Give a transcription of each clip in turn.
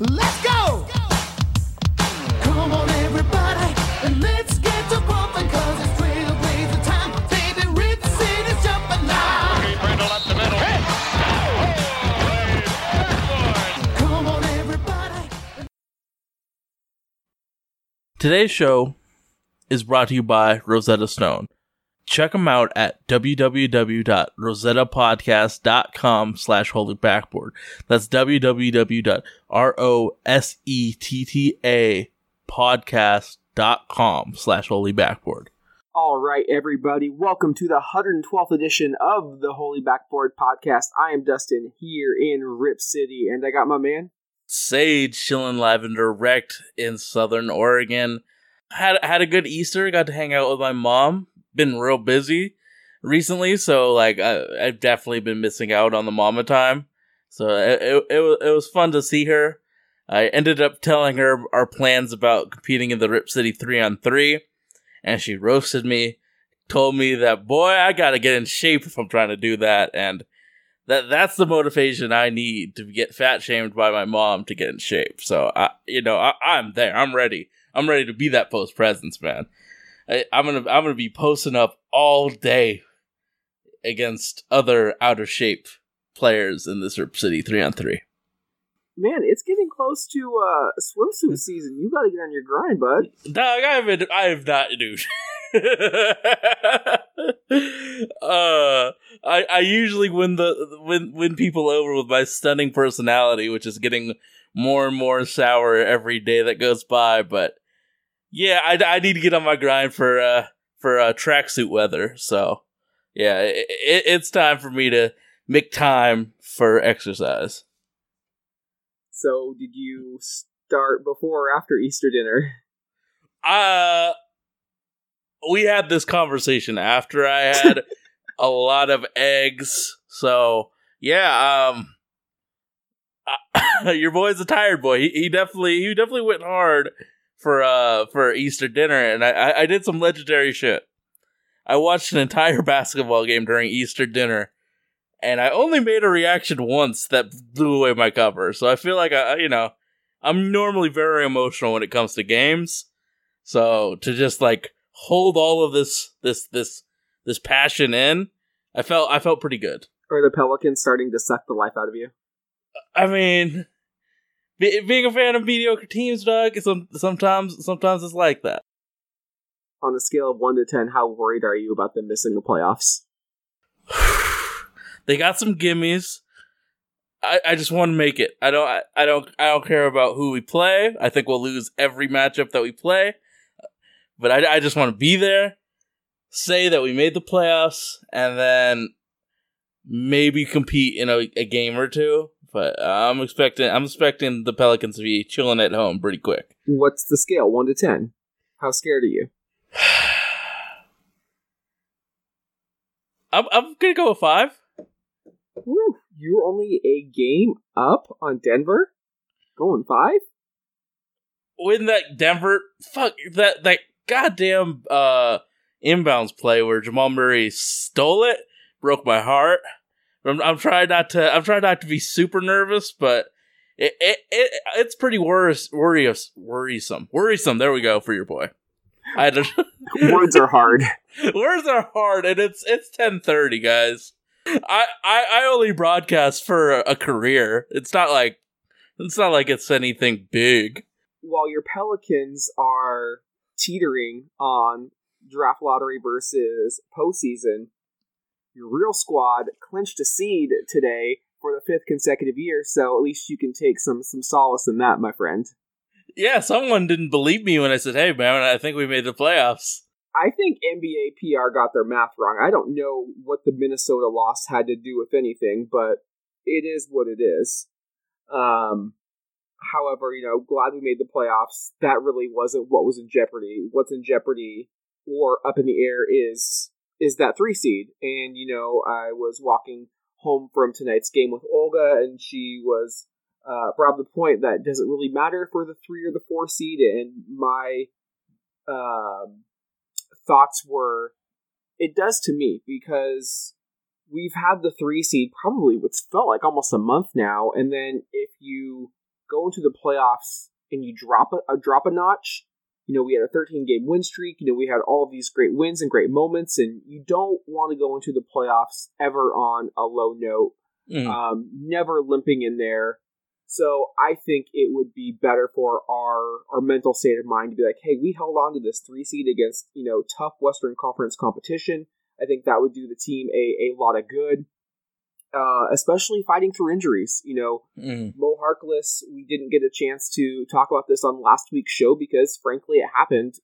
Let's go! Come on, everybody, and let's get to bumping, cause it's trailblazer time. Baby, Rip City's jumping now. Brindle up the middle. Come on, everybody. Today's show is brought to you by Rosetta Stone. Check them out at www.rosettapodcast.com slash holy backboard. That's www.rosetta podcast.com slash holy backboard. All right, everybody, welcome to the 112th edition of the Holy Backboard Podcast. I am Dustin here in Rip City, and I got my man. Sage chilling live and direct in Southern Oregon. Had had a good Easter. Got to hang out with my mom. Been real busy recently, so like I, I've definitely been missing out on the mama time. So it, it it was it was fun to see her. I ended up telling her our plans about competing in the Rip City three on three, and she roasted me. Told me that boy, I gotta get in shape if I'm trying to do that, and that that's the motivation I need to get fat shamed by my mom to get in shape. So I, you know, I, I'm there. I'm ready. I'm ready to be that post presence man. I, I'm gonna I'm gonna be posting up all day against other out of shape players in this City three on three. Man, it's getting close to uh, swimsuit season. You got to get on your grind, bud. Dog, I have I have not, dude. uh, I I usually win the win win people over with my stunning personality, which is getting more and more sour every day that goes by. But yeah, I, I need to get on my grind for uh for uh, tracksuit weather. So yeah, it, it, it's time for me to make time for exercise. So, did you start before or after Easter dinner? uh we had this conversation after I had a lot of eggs. So yeah, um, your boy's a tired boy. He, he definitely he definitely went hard for uh for Easter dinner, and I, I did some legendary shit. I watched an entire basketball game during Easter dinner, and I only made a reaction once that blew away my cover. So I feel like I you know I'm normally very emotional when it comes to games. So to just like hold all of this this this this passion in, I felt I felt pretty good. Are the Pelicans starting to suck the life out of you? I mean, be, being a fan of mediocre teams, Doug, some, sometimes sometimes it's like that. On a scale of 1 to 10, how worried are you about them missing the playoffs? they got some gimmies. I, I just want to make it. I don't I, I don't I don't care about who we play. I think we'll lose every matchup that we play. But I, I just want to be there, say that we made the playoffs, and then maybe compete in a, a game or two. But I'm expecting I'm expecting the Pelicans to be chilling at home pretty quick. What's the scale, 1 to 10? How scared are you? I'm I'm gonna go with five. Woo, you're only a game up on Denver? Going 5? When that Denver fuck that that goddamn uh inbounds play where Jamal Murray stole it broke my heart. I'm, I'm trying not to I'm trying not to be super nervous, but it it, it it's pretty worris, worries, worrisome worrisome. There we go for your boy. I had to, Words are hard. words are hard, and it's it's ten thirty, guys. I, I I only broadcast for a, a career. It's not like it's not like it's anything big. While your Pelicans are teetering on draft lottery versus postseason, your real squad clinched a seed today for the fifth consecutive year, so at least you can take some some solace in that, my friend. Yeah, someone didn't believe me when I said, "Hey, man, I think we made the playoffs." I think NBA PR got their math wrong. I don't know what the Minnesota loss had to do with anything, but it is what it is. Um, however, you know, glad we made the playoffs. That really wasn't what was in jeopardy. What's in jeopardy or up in the air is is that three seed. And you know, I was walking home from tonight's game with Olga, and she was uh, brought up the point that doesn't really matter for the three or the four seed. And my um, thoughts were, it does to me because we've had the three seed probably what's felt like almost a month now, and then if you go into the playoffs and you drop a, a drop a notch, you know, we had a 13 game win streak. You know, we had all of these great wins and great moments, and you don't want to go into the playoffs ever on a low note, Mm. um, never limping in there. So I think it would be better for our our mental state of mind to be like, hey, we held on to this three seed against you know tough Western Conference competition. I think that would do the team a, a lot of good, uh, especially fighting through injuries. You know, Mm. Mo Harkless, we didn't get a chance to talk about this on last week's show because, frankly, it happened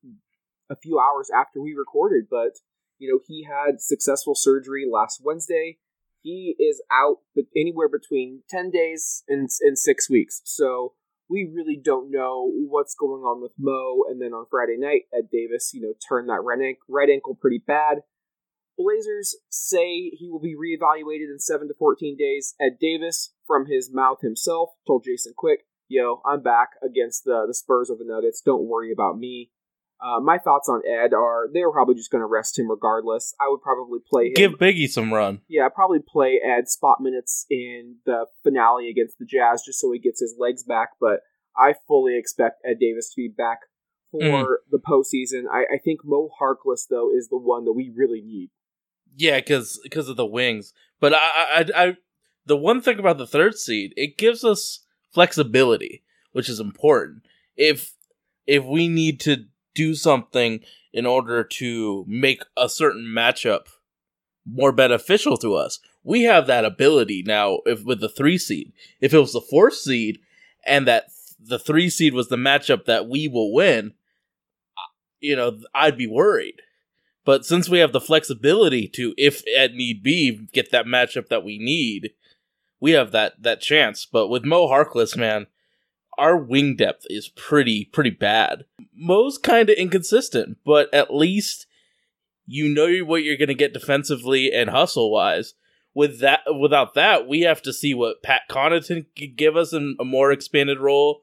a few hours after we recorded. But, you know, he had successful surgery last Wednesday. He is out but anywhere between 10 days and, and six weeks. So we really don't know what's going on with Mo. And then on Friday night, Ed Davis, you know, turned that right, ankle, right ankle pretty bad. Blazers say he will be reevaluated in 7 to 14 days. Ed Davis, from his mouth himself, told Jason Quick, Yo, I'm back against the, the Spurs or the Nuggets. Don't worry about me. Uh, my thoughts on Ed are they were probably just going to rest him regardless. I would probably play him. Give Biggie some run. yeah, I'd probably play Ed spot minutes in the finale against the Jazz just so he gets his legs back. But I fully expect Ed Davis to be back for Mhm. the postseason. I, I think Mo Harkless though is the one that we really need. Yeah, because because of the wings. But I, I, I, the one thing about the third seed, it gives us flexibility, which is important. If if we need to do something in order to make a certain matchup more beneficial to us, we have that ability now. If with the three seed, if it was the fourth seed, and that the three seed was the matchup that we will win, you know, I'd be worried. But since we have the flexibility to, if at need be, get that matchup that we need, we have that that chance. But with Mo Harkless, man, our wing depth is pretty pretty bad. Mo's kind of inconsistent, but at least you know what you're going to get defensively and hustle wise. With that, without that, we have to see what Pat Connaughton could give us in a more expanded role.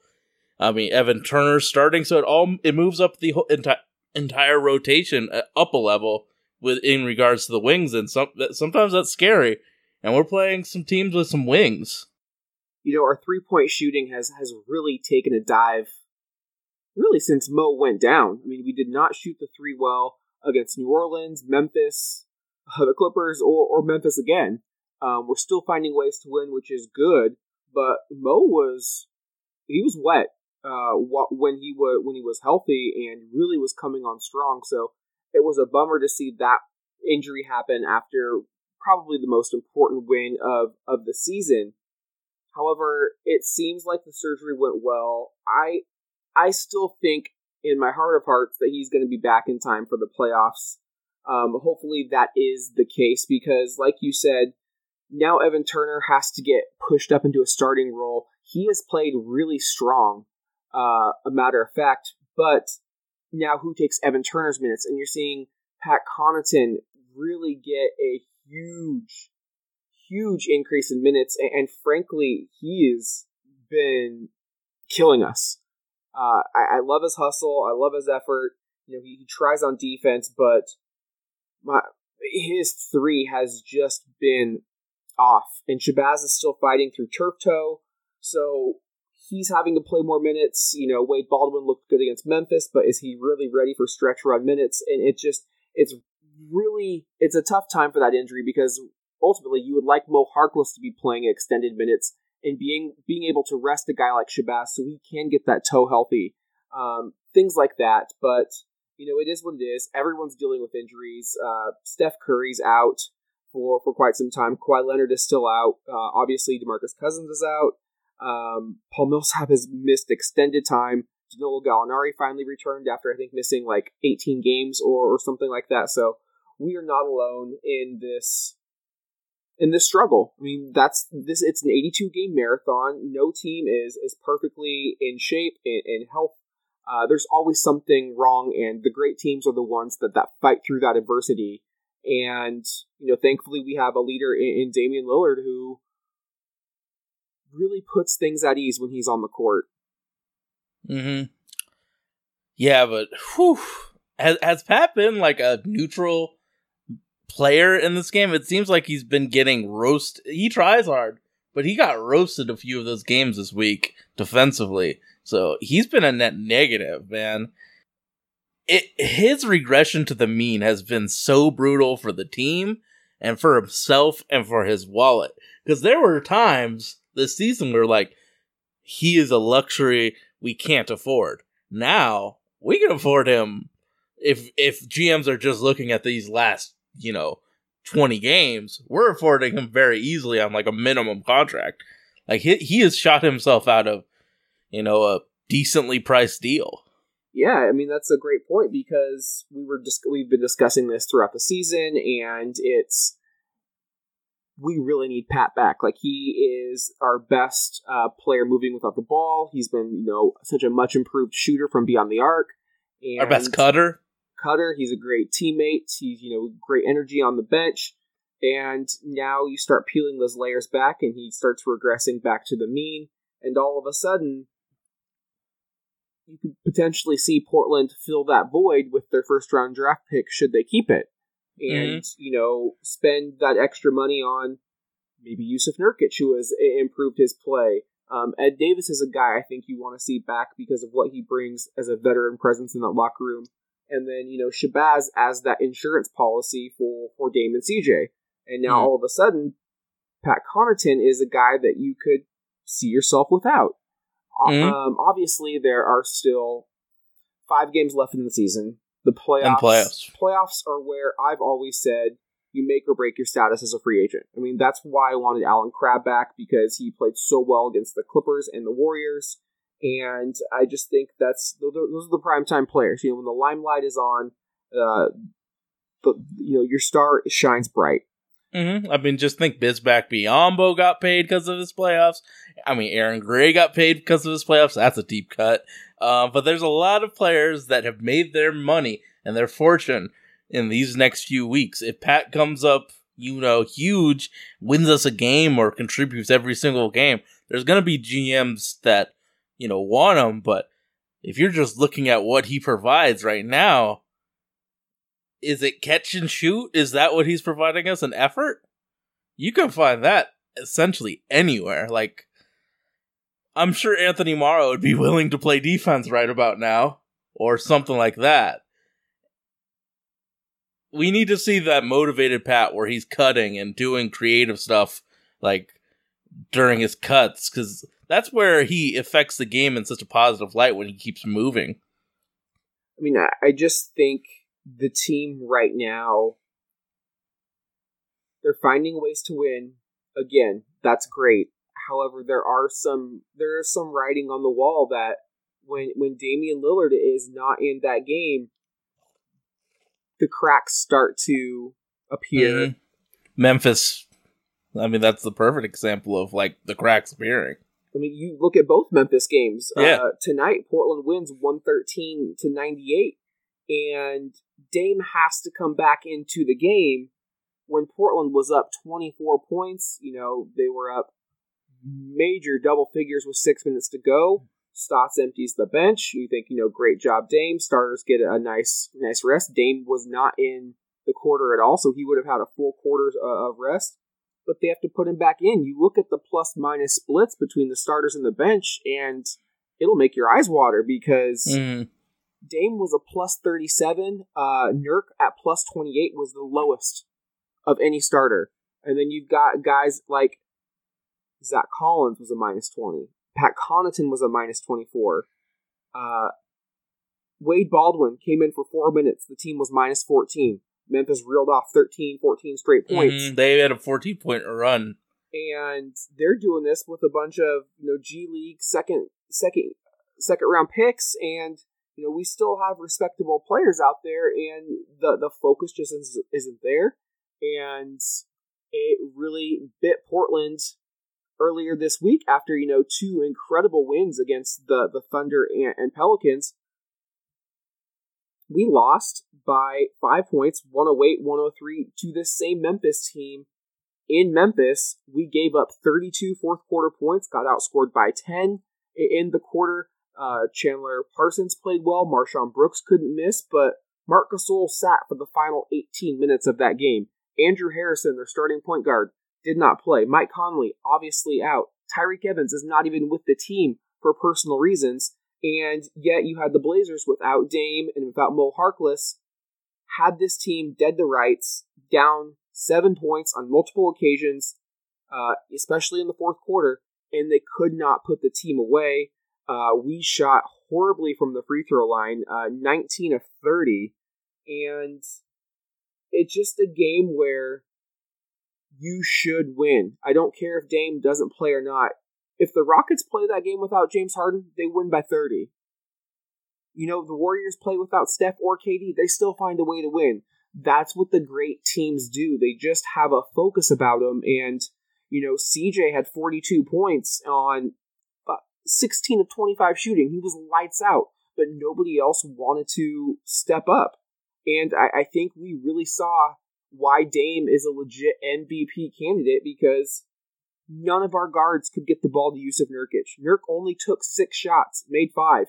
I mean, Evan Turner's starting, so it all it moves up the whole entire entire rotation uh, up a level with in regards to the wings, and some sometimes that's scary. And we're playing some teams with some wings. You know, our three point shooting has has really taken a dive. Really, since Mo went down. I mean, we did not shoot the three well against New Orleans, Memphis, uh, the Clippers, or, or Memphis again. Um, we're still finding ways to win, which is good. But Mo was he was wet uh, wh- when he was when he was healthy and really was coming on strong. So it was a bummer to see that injury happen after probably the most important win of of the season. However, it seems like the surgery went well. I I still think in my heart of hearts that he's going to be back in time for the playoffs. Um, hopefully that is the case because, like you said, now Evan Turner has to get pushed up into a starting role. He has played really strong, uh, a matter of fact, but now who takes Evan Turner's minutes? And you're seeing Pat Connaughton really get a huge, huge increase in minutes, and, and frankly, he has been killing us. Uh, I, I love his hustle. I love his effort. You know, he, he tries on defense, but my his three has just been off. And Shabazz is still fighting through turf toe, so he's having to play more minutes. You know, Wade Baldwin looked good against Memphis, but is he really ready for stretch run minutes? And it just it's really it's a tough time for that injury because ultimately you would like Mo Harkless to be playing extended minutes and being being able to rest a guy like Shabazz so he can get that toe healthy. Um, things like that. But you know, it is what it is. Everyone's dealing with injuries. Uh, Steph Curry's out for for quite some time. Kawhi Leonard is still out. Uh, obviously, Demarcus Cousins is out. Um, Paul Millsap has missed extended time. Danilo Gallinari finally returned after I think missing like 18 games or, or something like that. So we are not alone in this in this struggle. I mean, that's this. It's an 82 game marathon. No team is is perfectly in shape and, and health. Uh, there's always something wrong, and the great teams are the ones that that fight through that adversity. And you know, thankfully, we have a leader in, in Damian Lillard who really puts things at ease when he's on the court. Mm-hmm. Yeah, but whew, has has Pat been like a neutral player in this game? It seems like he's been getting roast. He tries hard, but he got roasted a few of those games this week defensively. So he's been a net negative, man. It, his regression to the mean has been so brutal for the team and for himself and for his wallet. Because there were times this season where, like, he is a luxury we can't afford. Now we can afford him if if GMs are just looking at these last, you know, 20 games, we're affording him very easily on like a minimum contract. Like he he has shot himself out of, you know, a decently priced deal. Yeah, I mean that's a great point because we were just we've been discussing this throughout the season, and it's we really need Pat back. Like he is our best uh, player moving without the ball. He's been you know such a much improved shooter from beyond the arc. And Our best cutter. cutter. He's a great teammate. He's you know great energy on the bench. And now you start peeling those layers back, and he starts regressing back to the mean. And all of a sudden, you could potentially see Portland fill that void with their first round draft pick should they keep it, and you know spend that extra money on maybe Jusuf Nurkic, who has improved his play. Um, Ed Davis is a guy I think you want to see back because of what he brings as a veteran presence in that locker room. And then, you know, Shabazz as that insurance policy for, for Dame and CJ. And now Mhm. all of a sudden, Pat Connaughton is a guy that you could see yourself without. Mhm. Um, obviously, there are still five games left in the season. The playoffs, And playoffs. playoffs are where I've always said you make or break your status as a free agent. I mean, that's why I wanted Allen Crabbe back because he played so well against the Clippers and the Warriors. And I just think that's those are the primetime players. You know, when the limelight is on, uh, but you know your star shines bright. Hmm I mean, just think Bismack Biyombo got paid because of his playoffs. I mean, Aaron Gray got paid because of his playoffs. That's a deep cut. Uh, but there's a lot of players that have made their money and their fortune in these next few weeks. If Pat comes up, you know, huge, wins us a game or contributes every single game, there's going to be GMs that, you know, want him. But if you're just looking at what he provides right now, is it catch and shoot? Is that what he's providing us? An effort? You can find that essentially anywhere. Like, I'm sure Anthony Morrow would be willing to play defense right about now, or something like that. We need to see that motivated Pat where he's cutting and doing creative stuff, like during his cuts, because that's where he affects the game in such a positive light when he keeps moving. I mean, I, just think the team right now they're finding ways to win. Again, that's great. However, there are some there is some writing on the wall that when when Damian Lillard is not in that game, the cracks start to appear. Mhm. Memphis, I mean, that's the perfect example of like the cracks appearing. I mean, you look at both Memphis games. Yeah. Uh, tonight, Portland wins 113 to 98, and Dame has to come back into the game when Portland was up 24 points. You know, they were up major double figures with six minutes to go. Stotts empties the bench. You think, you know, great job, Dame. Starters get a nice, nice rest. Dame was not in the quarter at all, so he would have had a full quarter uh, of rest but they have to put him back in. You look at the plus minus splits between the starters and the bench, and it'll make your eyes water because Mhm. Dame was a plus 37. Uh, Nurk at plus 28 was the lowest of any starter. And then you've got guys like Zach Collins was a minus 20. Pat Connaughton was a minus 24. Uh, Wade Baldwin came in for four minutes. The team was minus 14. Memphis reeled off 13, 14 straight points Mhm. They had a 14 point run. and they're doing this with a bunch of you know G League second second second round picks, and you know we still have respectable players out there, and the the focus just isn't, isn't there, and it really bit Portland earlier this week after you know two incredible wins against the the Thunder and, and Pelicans. We lost by five points, 108 103 to this same Memphis team in Memphis, we gave up 32 fourth quarter points, got outscored by 10 in the quarter. Uh, Chandler Parsons played well. MarShon Brooks couldn't miss, but Marc Gasol sat for the final 18 minutes of that game. Andrew Harrison, their starting point guard, did not play. Mike Conley, obviously out. Tyreke Evans is not even with the team for personal reasons. And yet you had the Blazers without Dame and without Mo Harkless, had this team dead to rights, down seven points on multiple occasions, uh, especially in the fourth quarter, and they could not put the team away. Uh, we shot horribly from the free throw line, uh, 19 of 30, and it's just a game where you should win. I don't care if Dame doesn't play or not. If the Rockets play that game without James Harden, they win by 30. You know, the Warriors play without Steph or KD, they still find a way to win. That's what the great teams do. They just have a focus about them. And, you know, CJ had 42 points on 16 of 25 shooting. He was lights out, but nobody else wanted to step up. And I, I think we really saw why Dame is a legit MVP candidate because none of our guards could get the ball to Jusuf Nurkic. Nurk only took six shots, made five,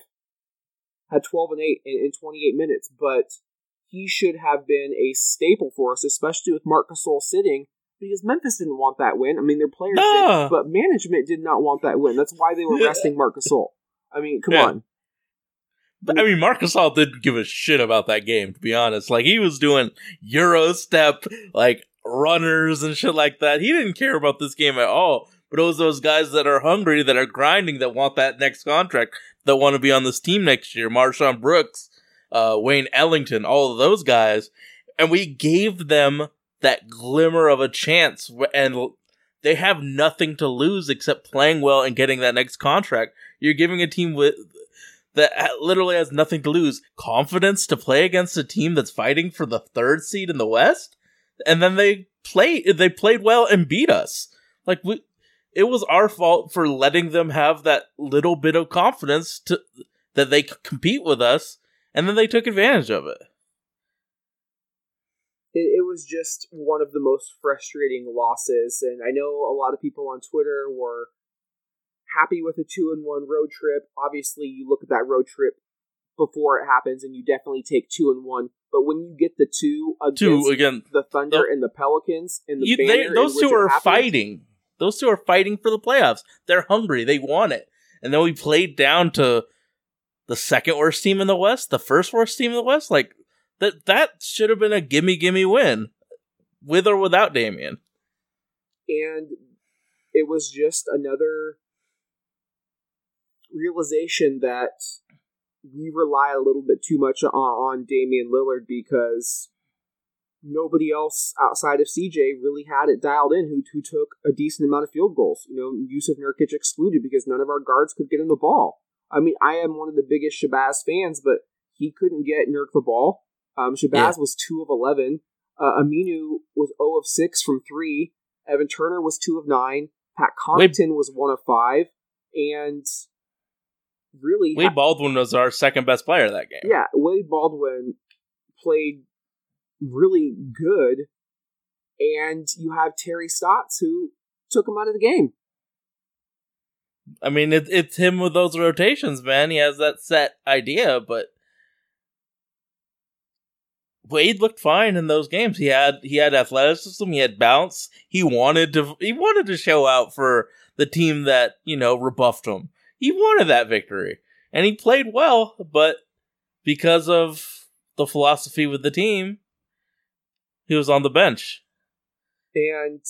had 12 and 8 in, in 28 minutes, but he should have been a staple for us, especially with Marc Gasol sitting, because Memphis didn't want that win. I mean, their players No. did, but management did not want that win. That's why they were resting Marc Gasol. I mean, come Yeah. on. But, I mean, Marc Gasol didn't give a shit about that game, to be honest. Like, he was doing Euro step, like, runners and shit like that. He didn't care about this game at all. But it was those guys that are hungry, that are grinding, that want that next contract, that want to be on this team next year. MarShon Brooks, uh, Wayne Ellington, all of those guys. And we gave them that glimmer of a chance. And they have nothing to lose except playing well and getting that next contract. You're giving a team with that literally has nothing to lose confidence to play against a team that's fighting for the third seed in the West, and then they play they played well and beat us. Like we, it was our fault for letting them have that little bit of confidence to that they could compete with us, and then they took advantage of it. It, it was just one of the most frustrating losses. And I know a lot of people on Twitter were happy with a two and one road trip. Obviously, you look at that road trip before it happens, and you definitely take two and one. But when you get the two against Two again, the Thunder the- and the Pelicans and the you, they, those two are happened, fighting. Those two are fighting for the playoffs. They're hungry. They want it. And then we played down to the second worst team in the West, the first worst team in the West. Like that that should have been a gimme gimme win. With or without Damian. and it was just another realization that we rely a little bit too much on, on Damian Lillard because nobody else outside of CJ really had it dialed in who, who took a decent amount of field goals. You know, Jusuf Nurkic excluded because none of our guards could get him the ball. I mean, I am one of the biggest Shabazz fans, but he couldn't get Nurk the ball. Um, Shabazz Yeah. was 2 of 11. Uh, Aminu was 0 of 6 from 3. Evan Turner was 2 of 9. Pat Connaughton was 1 of 5. And really, Wade Baldwin was our second best player that game. yeah, Wade Baldwin played really good, and you have Terry Stotts who took him out of the game. I mean, it, it's him with those rotations, man. He has that set idea, but Wade looked fine in those games. He had he had athleticism, he had bounce. He wanted to he wanted to show out for the team that you know rebuffed him. He wanted that victory, and he played well. But because of the philosophy with the team, he was on the bench. And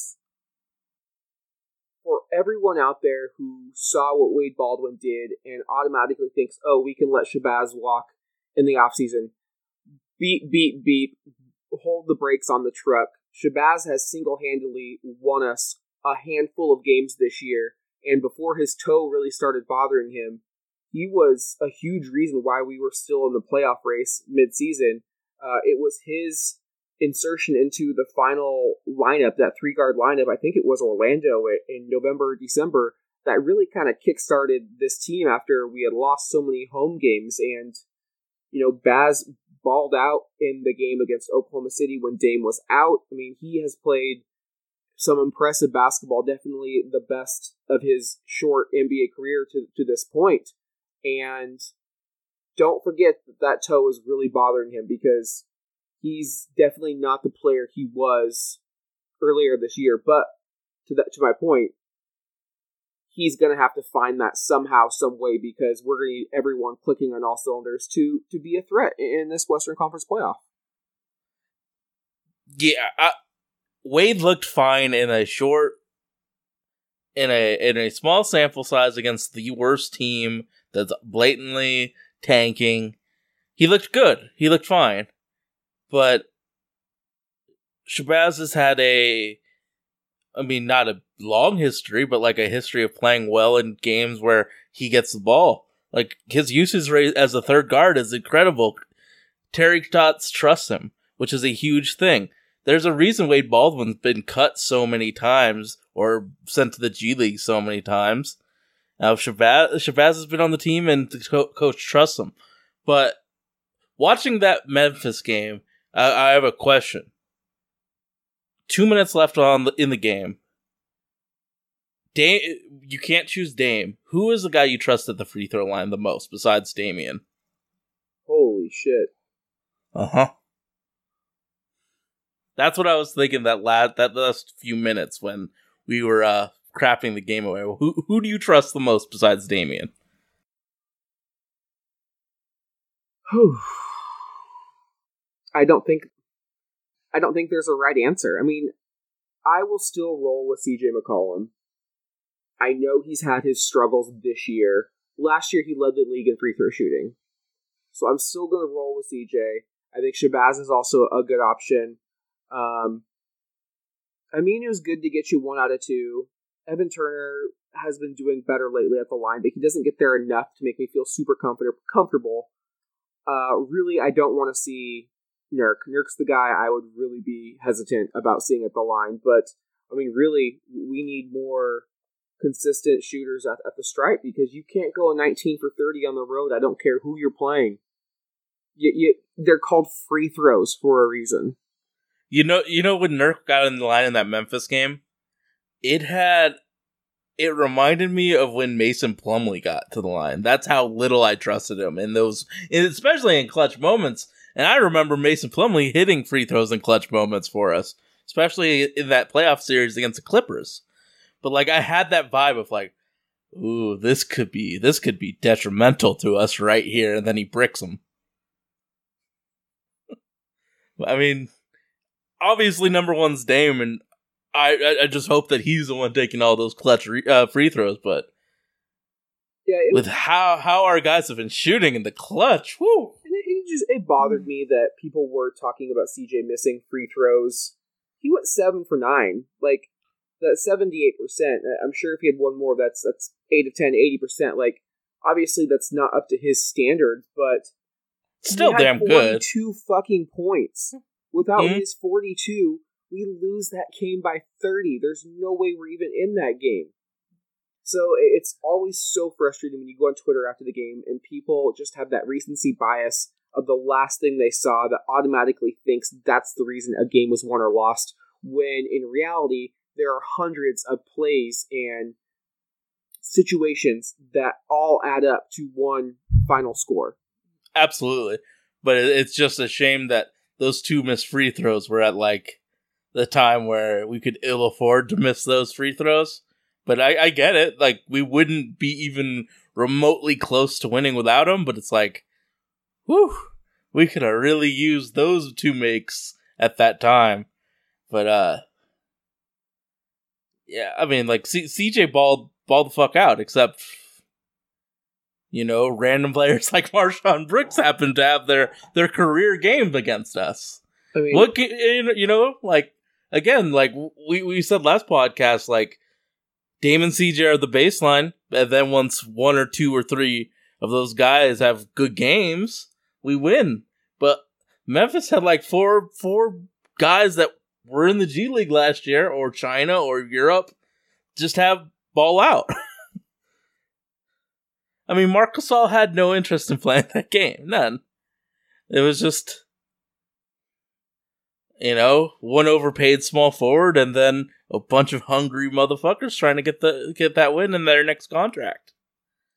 for everyone out there who saw what Wade Baldwin did and automatically thinks, oh, we can let Shabazz walk in the offseason, beep, beep, beep, hold the brakes on the truck. Shabazz has single handedly won us a handful of games this year, and before his toe really started bothering him, he was a huge reason why we were still in the playoff race mid-season. Uh, it was his insertion into the final lineup, that three guard lineup. I think it was Orlando in November, or December, that really kind of kickstarted this team after we had lost so many home games. And, you know, Baz balled out in the game against Oklahoma City when Dame was out. I mean, he has played some impressive basketball, definitely the best of his short NBA career to, to this point. And don't forget that that toe is really bothering him because he's definitely not the player he was earlier this year. But to that to my point, he's going to have to find that somehow, some way, because we're going to need everyone clicking on all cylinders to to be a threat in this Western Conference playoff. Yeah, I, Wade looked fine in a short, in a in a small sample size against the worst team that's blatantly tanking. He looked good. He looked fine, but Shabazz has had a, I mean, not a long history, but like a history of playing well in games where he gets the ball. Like his usage rate as a third guard is incredible. Terry Stotts trusts him, which is a huge thing. There's a reason Wade Baldwin's been cut so many times or sent to the G League so many times. Now Shabazz, Shabazz has been on the team and the co- coach trusts him. But watching that Memphis game, I, I have a question. Two minutes left on the, in the game. Dame, you can't choose Dame. Who is the guy you trust at the free throw line the most besides Damian? Holy shit! Uh huh. That's what I was thinking that last that last few minutes when we were uh crapping the game away. Who who do you trust the most besides Damian? Whew. I don't think I don't think there's a right answer. I mean, I will still roll with CJ McCollum. I know he's had his struggles this year. Last year he led the league in free throw shooting. So I'm still going to roll with CJ. I think Shabazz is also a good option. Um, Aminu's good to get you one out of two. Evan Turner has been doing better lately at the line, but he doesn't get there enough to make me feel super comfort- comfortable. Uh, really, I don't want to see Nurk. Nurk's the guy I would really be hesitant about seeing at the line, but I mean, really, we need more consistent shooters at, at the stripe because you can't go a 19 for 30 on the road. I don't care who you're playing. You, you, they're called free throws for a reason. You know, you know when Nurk got in the line in that Memphis game, it had it reminded me of when Mason Plumlee got to the line. That's how little I trusted him in those, especially in clutch moments. And I remember Mason Plumlee hitting free throws in clutch moments for us, especially in that playoff series against the Clippers. But like I had that vibe of like, ooh, this could be this could be detrimental to us right here, and then he bricks him. I mean, obviously number one's Dame, and I, I just hope that he's the one taking all those clutch re- uh, free throws. But Yeah, it, with how how our guys have been shooting in the clutch, whoo, it, it just it bothered me that people were talking about CJ missing free throws. He went seven for nine, like that seventy eight percent. I'm sure if he had one more, that's that's eight of 10, 80 percent. Like obviously that's not up to his standards, but still he had damn good. Two fucking points. Without Mhm. his forty two, we lose that game by thirty. There's no way we're even in that game. So it's always so frustrating when you go on Twitter after the game and people just have that recency bias of the last thing they saw that automatically thinks that's the reason a game was won or lost, when in reality, there are hundreds of plays and situations that all add up to one final score. Absolutely. But it's just a shame that those two missed free throws were at like the time where we could ill afford to miss those free throws. But I, I get it. Like we wouldn't be even remotely close to winning without them. But it's like, whew, we could have really used those two makes at that time. But uh, yeah, I mean, like C- CJ balled balled the fuck out, except you know, random players like MarShon Brooks happen to have their their career game against us. I mean, What you know, like again, like we we said last podcast, like Damon CJ are the baseline, and then once one or two or three of those guys have good games, we win. But Memphis had like four four guys that were in the G League last year, or China, or Europe, just have ball out. I mean, Marc Gasol had no interest in playing that game. None. It was just, you know, one overpaid small forward, and then a bunch of hungry motherfuckers trying to get the get that win in their next contract.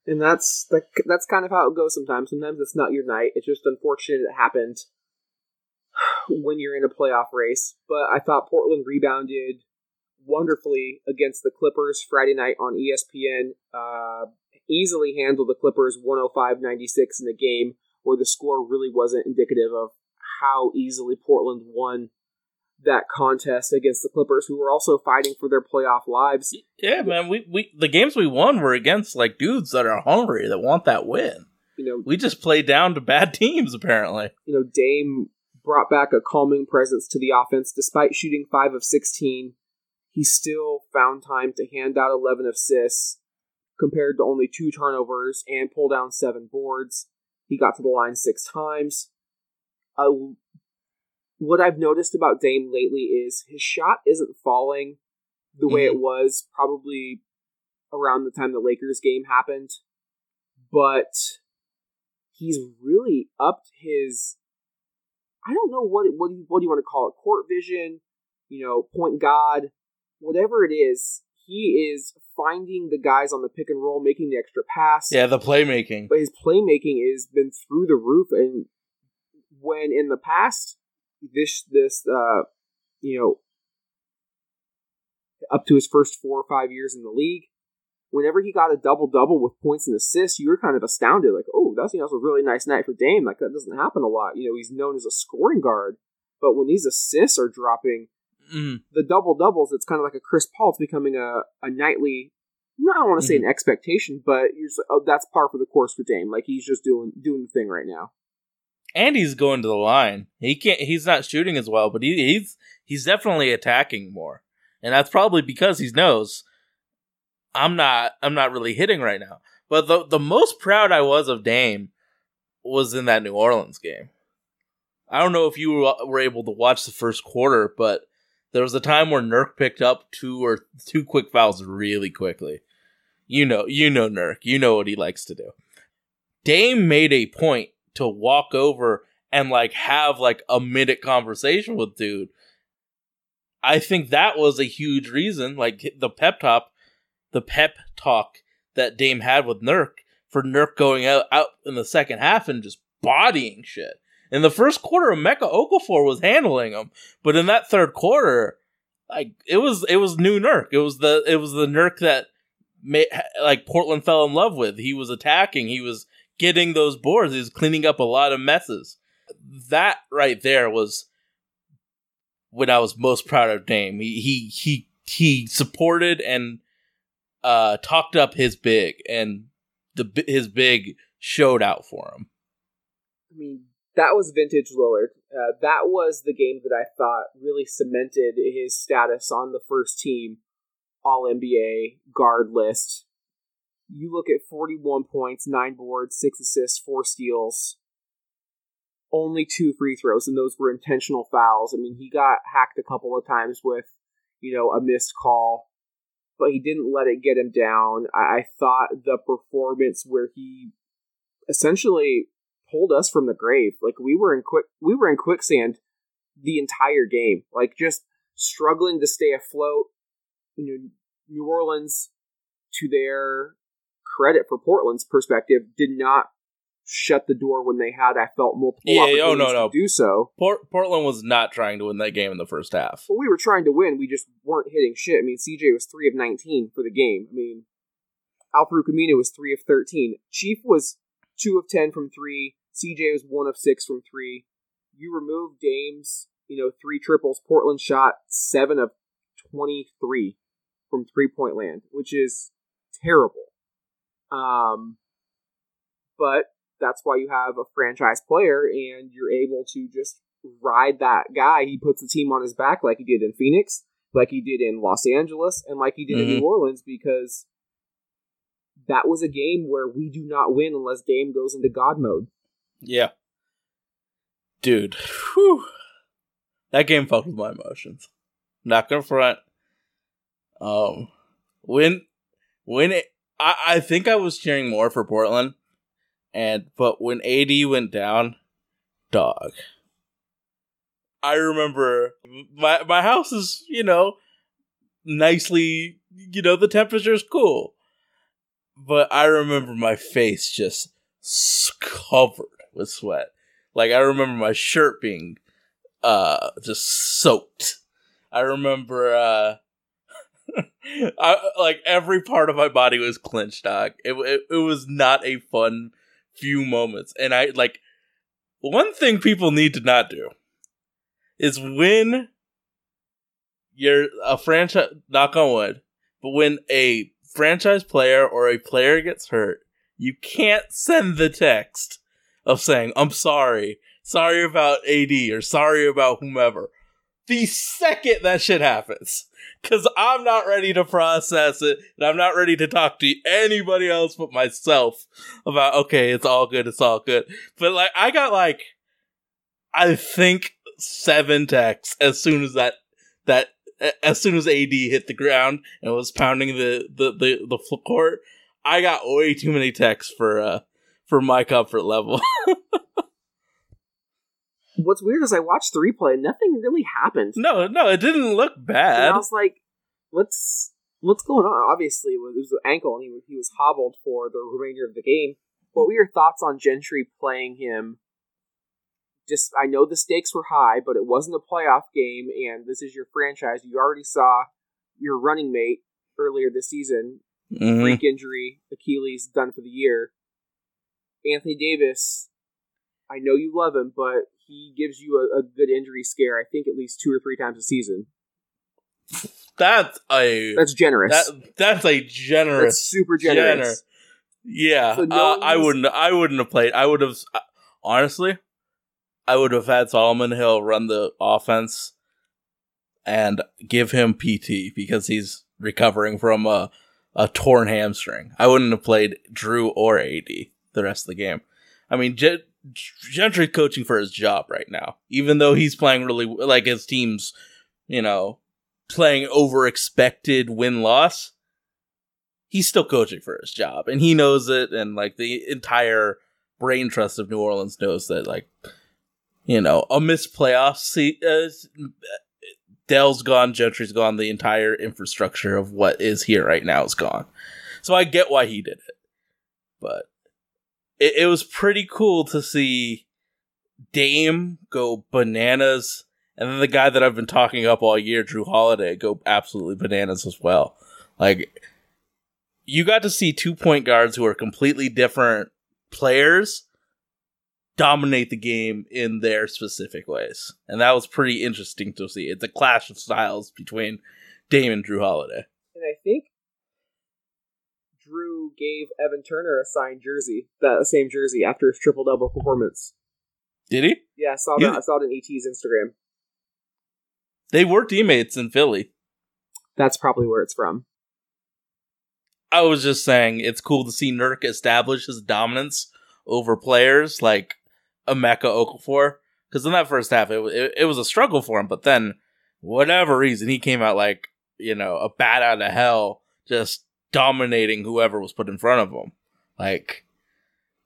And that's that, that's kind of how it goes sometimes. Sometimes it's not your night. It's just unfortunate it happened when you're in a playoff race. But I thought Portland rebounded wonderfully against the Clippers Friday night on ESPN. Uh, easily handled the Clippers 105 96 in a game where the score really wasn't indicative of how easily Portland won that contest against the Clippers, who were also fighting for their playoff lives. Yeah, man. We, we the games we won were against like dudes that are hungry that want that win. You know, We just played down to bad teams apparently. you know, Dame brought back a calming presence to the offense despite shooting 5 of 16. He still found time to hand out 11 assists compared to only two turnovers and pull down seven boards. He got to the line six times. Uh, what I've noticed about Dame lately is his shot isn't falling the way mm-hmm. it was probably around the time the Lakers game happened, but he's really upped his I don't know what what do you, what do you want to call it court vision, you know, point god, whatever it is. He is finding the guys on the pick and roll, making the extra pass. Yeah, the playmaking. But his playmaking has been through the roof, and when in the past, this this uh, you know, up to his first four or five years in the league, whenever he got a double double with points and assists, you were kind of astounded, like, oh, that's you know, that's a really nice night for Dame. Like that doesn't happen a lot. You know, he's known as a scoring guard, but when these assists are dropping, Mm. the double doubles, it's kind of like a Chris Paul. It's becoming a, a nightly. No, I don't want to say an expectation, but you're just like, oh, that's par for the course for Dame. Like he's just doing doing the thing right now. And he's going to the line. He can't. He's not shooting as well, but he, he's he's definitely attacking more, and that's probably because he knows I'm not I'm not really hitting right now. But the the most proud I was of Dame was in that New Orleans game. I don't know if you were, able to watch the first quarter, but there was a time where Nurk picked up two or two quick fouls really quickly. You know, you know Nurk. You know what he likes to do. Dame made a point to walk over and like have like a minute conversation with dude. I think that was a huge reason, like the pep talk, the pep talk that Dame had with Nurk for Nurk going out out in the second half and just bodying shit. In the first quarter, Mecca Okafor was handling him, but in that third quarter, like it was it was new Nurk. It was the it was the Nurk that made, like Portland fell in love with. He was attacking. He was getting those boards. Was cleaning up a lot of messes. That right there was when I was most proud of Dame. He he he he supported and uh talked up his big, and the his big showed out for him. I mean, that was vintage Lillard. Uh, that was the game that I thought really cemented his status on the first team All NBA guard list. You look at 41 points, 9 boards, 6 assists, 4 steals, only 2 free throws, and those were intentional fouls. I mean, he got hacked a couple of times with, you know, a missed call, but he didn't let it get him down. I, I thought the performance where he essentially pulled us from the grave. Like we were in quick we were in quicksand the entire game. Like just struggling to stay afloat. You know, New Orleans, to their credit for Portland's perspective, did not shut the door when they had I felt multiple Yeah, opportunities oh, no, no. to do so. Port- Portland was not trying to win that game in the first half. But we were trying to win. We just weren't hitting shit. I mean, CJ was three of nineteen for the game. I mean, Al-Farouq Aminu was three of thirteen. Chief was two of ten from three. CJ was one of six from three. You remove Dame's, you know, three triples. Portland shot seven of twenty-three from three-point land, which is terrible. Um, but that's why you have a franchise player, and you're able to just ride that guy. He puts the team on his back, like he did in Phoenix, like he did in Los Angeles, and like he did in Mhm. New Orleans, because that was a game where we do not win unless Dame goes into God mode. Yeah. Dude, whew. That game fucked with my emotions. Not gonna front. Um, when, when it, I, I think I was cheering more for Portland, and, but when AD went down, dog. I remember my, my house is, you know, nicely, you know, the temperature's cool. But I remember my face just covered with sweat. Like I remember my shirt being uh just soaked. I remember uh I, like every part of my body was clenched, dog. It, it it was not a fun few moments, and I like one thing people need to not do is when you're a franchise. Knock on wood, but when a franchise player or a player gets hurt, you can't send the text of saying "I'm sorry, sorry about AD" or "sorry about whomever." The second that shit happens, because I'm not ready to process it, and I'm not ready to talk to anybody else but myself about. Okay, it's all good, it's all good. But like, I got like, I think seven texts as soon as that that as soon as AD hit the ground and was pounding the the the, the court. I got way too many texts for uh for my comfort level. What's weird is I watched the replay and nothing really happened. no, no, it didn't look And bad. I was like, "What's what's going on?" Obviously, it was, an ankle, and he was, he was hobbled for the remainder of the game. What were your thoughts on Gentry playing him? Just, I know the stakes were high, but it wasn't a playoff game, and this is your franchise. You already saw your running mate earlier this season Mhm. freak injury, Achilles done for the year. Anthony Davis, I know you love him, but he gives you a, a good injury scare. I think at least two or three times a season. That's a That's generous. that that's a generous That's super generous. generous. Yeah, So no uh, I wouldn't. I wouldn't have played. I would have honestly. I would have had Solomon Hill run the offense and give him PT because he's recovering from a a torn hamstring. I wouldn't have played Jrue or AD the rest of the game. I mean, Gentry's coaching for his job right now, even though he's playing really like his team's, you know, playing over expected win loss he's still coaching for his job and he knows it and like the entire brain trust of new orleans knows that like you know a missed playoff see uh, dell's gone gentry's gone the entire infrastructure of what is here right now is gone. So i get why he did it but it, it was pretty cool to see dame go bananas and then the guy that i've been talking up all year Jrue Holiday go absolutely bananas as well like you got to see two point guards who are completely different players dominate the game in their specific ways. And that was pretty interesting to see. It's a clash of styles between Dame and Jrue Holiday. And I think Jrue gave Evan Turner a signed jersey, that same jersey, after his triple double performance. Did he? Yeah, I saw You- that. I saw it on ET's Instagram. They were teammates in Philly. That's probably where it's from. I was just saying it's cool to see Nurk establish his dominance over players like Emeka Okafor. Because in that first half, it, it it was a struggle for him. But then, whatever reason, he came out like you know a bat out of hell, just dominating whoever was put in front of him. Like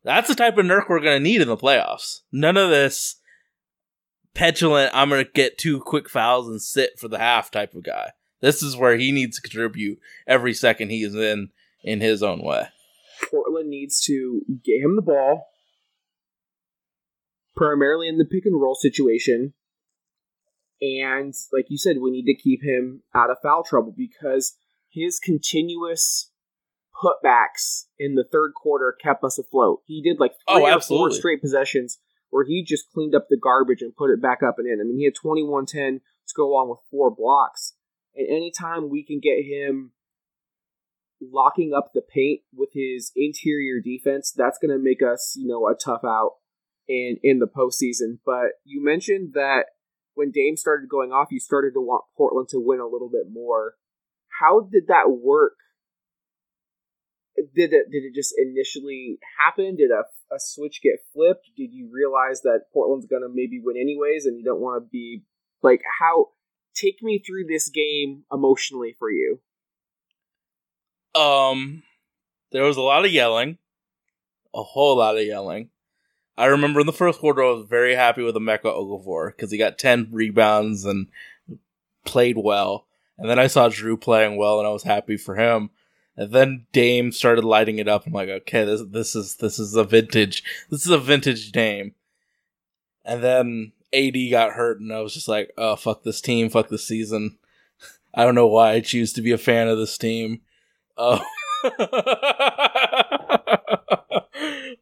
that's the type of Nurk we're gonna need in the playoffs. None of this petulant. I'm gonna get two quick fouls and sit for the half type of guy. This is where he needs to contribute every second he is in in his own way. Portland needs to get him the ball, primarily in the pick and roll situation. And like you said, we need to keep him out of foul trouble because his continuous putbacks in the third quarter kept us afloat. He did like oh, three Oh, or four straight possessions where he just cleaned up the garbage and put it back up and in. I mean, he had 21 10 to go along with four blocks. And anytime we can get him locking up the paint with his interior defense, that's going to make us, you know, a tough out in in the postseason. But you mentioned that when Dame started going off, you started to want Portland to win a little bit more. How did that work? Did it did it just initially happen? Did a, a switch get flipped? Did you realize that Portland's to maybe win anyways, and you don't want to be like how? Take me through this game emotionally for you. Um, there was a lot of yelling, a whole lot of yelling. I remember in the first quarter, I was very happy with Emeka Okafor because he got ten rebounds and played well. And then I saw Jrue playing well, and I was happy for him. And then Dame started lighting it up. I'm like, okay, this this is this is a vintage this is a vintage Dame. And then AD got hurt, and I was just like, oh fuck this team, fuck this season. I don't know why I choose to be a fan of this team. Uh,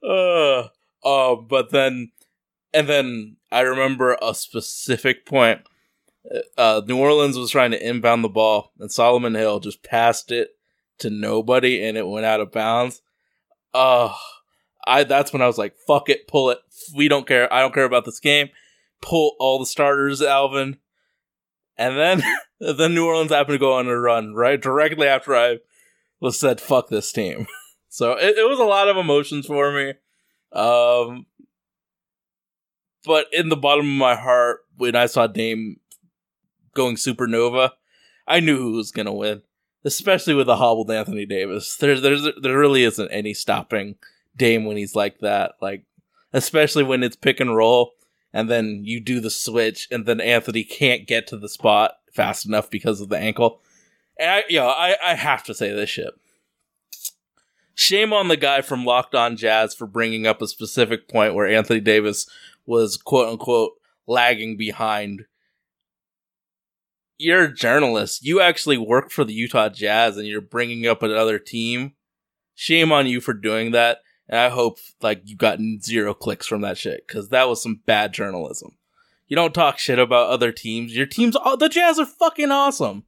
uh, uh, but then, and then I remember a specific point. Uh, New Orleans was trying to inbound the ball, and Solomon Hill just passed it to nobody, and it went out of bounds. Uh, I that's when I was like, "Fuck it, pull it. We don't care. I don't care about this game. Pull all the starters, Alvin." And then, then New Orleans happened to go on a run right directly after I was said, "Fuck this team." So it, it was a lot of emotions for me. Um, but in the bottom of my heart, when I saw Dame going supernova, I knew who was gonna win. Especially with a hobbled Anthony Davis, there's there's there really isn't any stopping Dame when he's like that. Like especially when it's pick and roll, and then you do the switch, and then Anthony can't get to the spot fast enough because of the ankle. And I, you know, I, I have to say this shit. Shame on the guy from Locked On Jazz for bringing up a specific point where Anthony Davis was quote unquote lagging behind. You're a journalist. You actually work for the Utah Jazz and you're bringing up another team. Shame on you for doing that. And I hope like you got zero clicks from that shit because that was some bad journalism. You don't talk shit about other teams. Your teams, the Jazz are fucking awesome.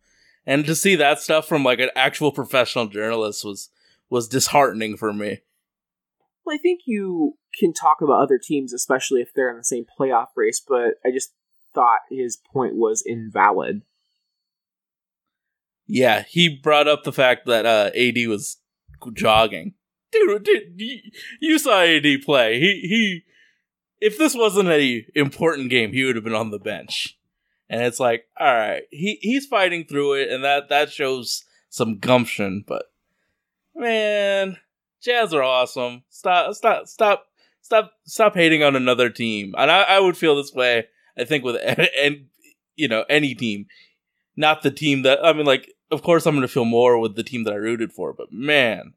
And to see that stuff from like an actual professional journalist was was disheartening for me. Well, I think you can talk about other teams, especially if they're in the same playoff race, but I just thought his point was invalid. Yeah, he brought up the fact that uh, AD was jogging. Dude, dude, you, saw AD play. He he. If this wasn't a important game, he would have been on the bench. And it's like, all right, he he's fighting through it, and that that shows some gumption. But man, Jazz are awesome. Stop, stop, stop, stop, stop hating on another team. And I, I would feel this way. I think with and you know any team, not the team that I mean. Like, of course, I'm going to feel more with the team that I rooted for. But man,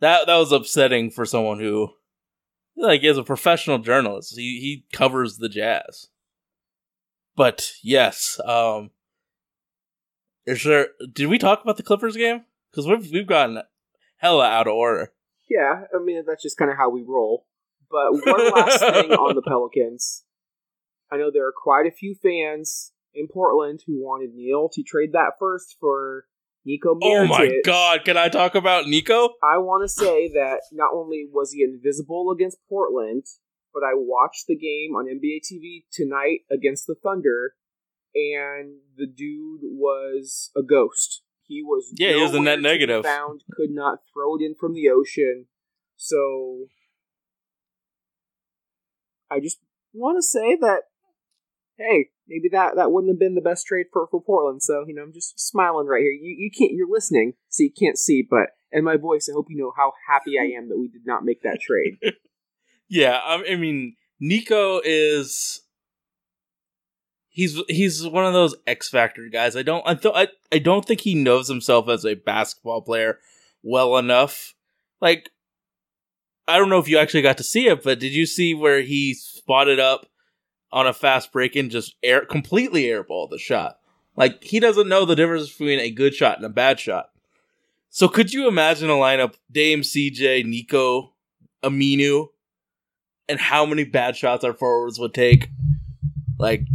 that that was upsetting for someone who, like, is a professional journalist. He he covers the Jazz. But yes, um, is there? Did we talk about the Clippers game? Because we've we've gotten hella out of order. Yeah, I mean that's just kind of how we roll. But one last thing on the Pelicans. I know there are quite a few fans in Portland who wanted Neil to trade that first for Nico Mirotic. Oh my god! Can I talk about Nico? I want to say that not only was he invisible against Portland, but I watched the game on NBA TV tonight against the Thunder, and the dude was a ghost. He was Yeah, he was a net negative. Found could not throw it in from the ocean. So I just want to say that hey, maybe that that wouldn't have been the best trade for for Portland. So you know, I'm just smiling right here. You you can't you're listening, so you can't see, but in my voice, I hope you know how happy I am that we did not make that trade. Yeah, I I mean, Nico is he's he's one of those X Factor guys. I don't I, th- I I don't think he knows himself as a basketball player well enough. Like I don't know if you actually got to see it, but did you see where he spotted up on a fast break and just air completely airball the shot? Like he doesn't know the difference between a good shot and a bad shot. So could you imagine a lineup Dame, CJ, Nico, Aminu, and how many bad shots our forwards would take? Like,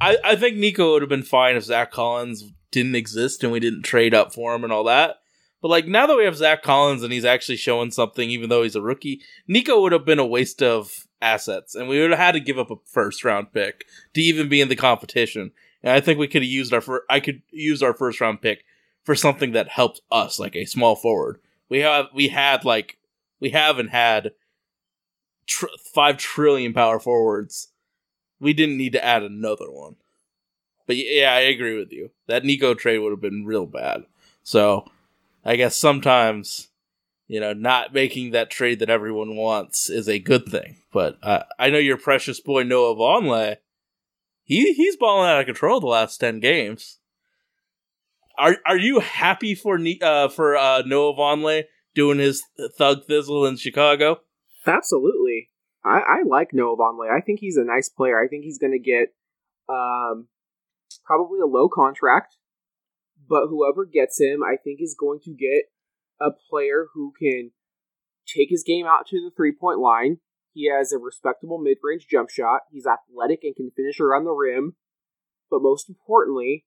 I I think Nico would have been fine if Zach Collins didn't exist and we didn't trade up for him and all that. But like now that we have Zach Collins and he's actually showing something, even though he's a rookie, Nico would have been a waste of assets, and we would have had to give up a first round pick to even be in the competition. And I think we could have used our fir- I could use our first round pick for something that helped us, like a small forward. We have we had like we haven't had tr- five trillion power forwards. We didn't need to add another one. But yeah, I agree with you. That Nico trade would have been real bad. So I guess sometimes, you know, not making that trade that everyone wants is a good thing. But uh, I know your precious boy Noah Vonleh. He he's balling out of control the last ten games. Are are you happy for uh for uh Noah Vonleh doing his thug thizzle in Chicago? Absolutely. I, I like Noah Vonleh. I think he's a nice player. I think he's going to get um, probably a low contract, but whoever gets him, I think, is going to get a player who can take his game out to the three point line. He has a respectable mid range jump shot. He's athletic and can finish around the rim. But most importantly,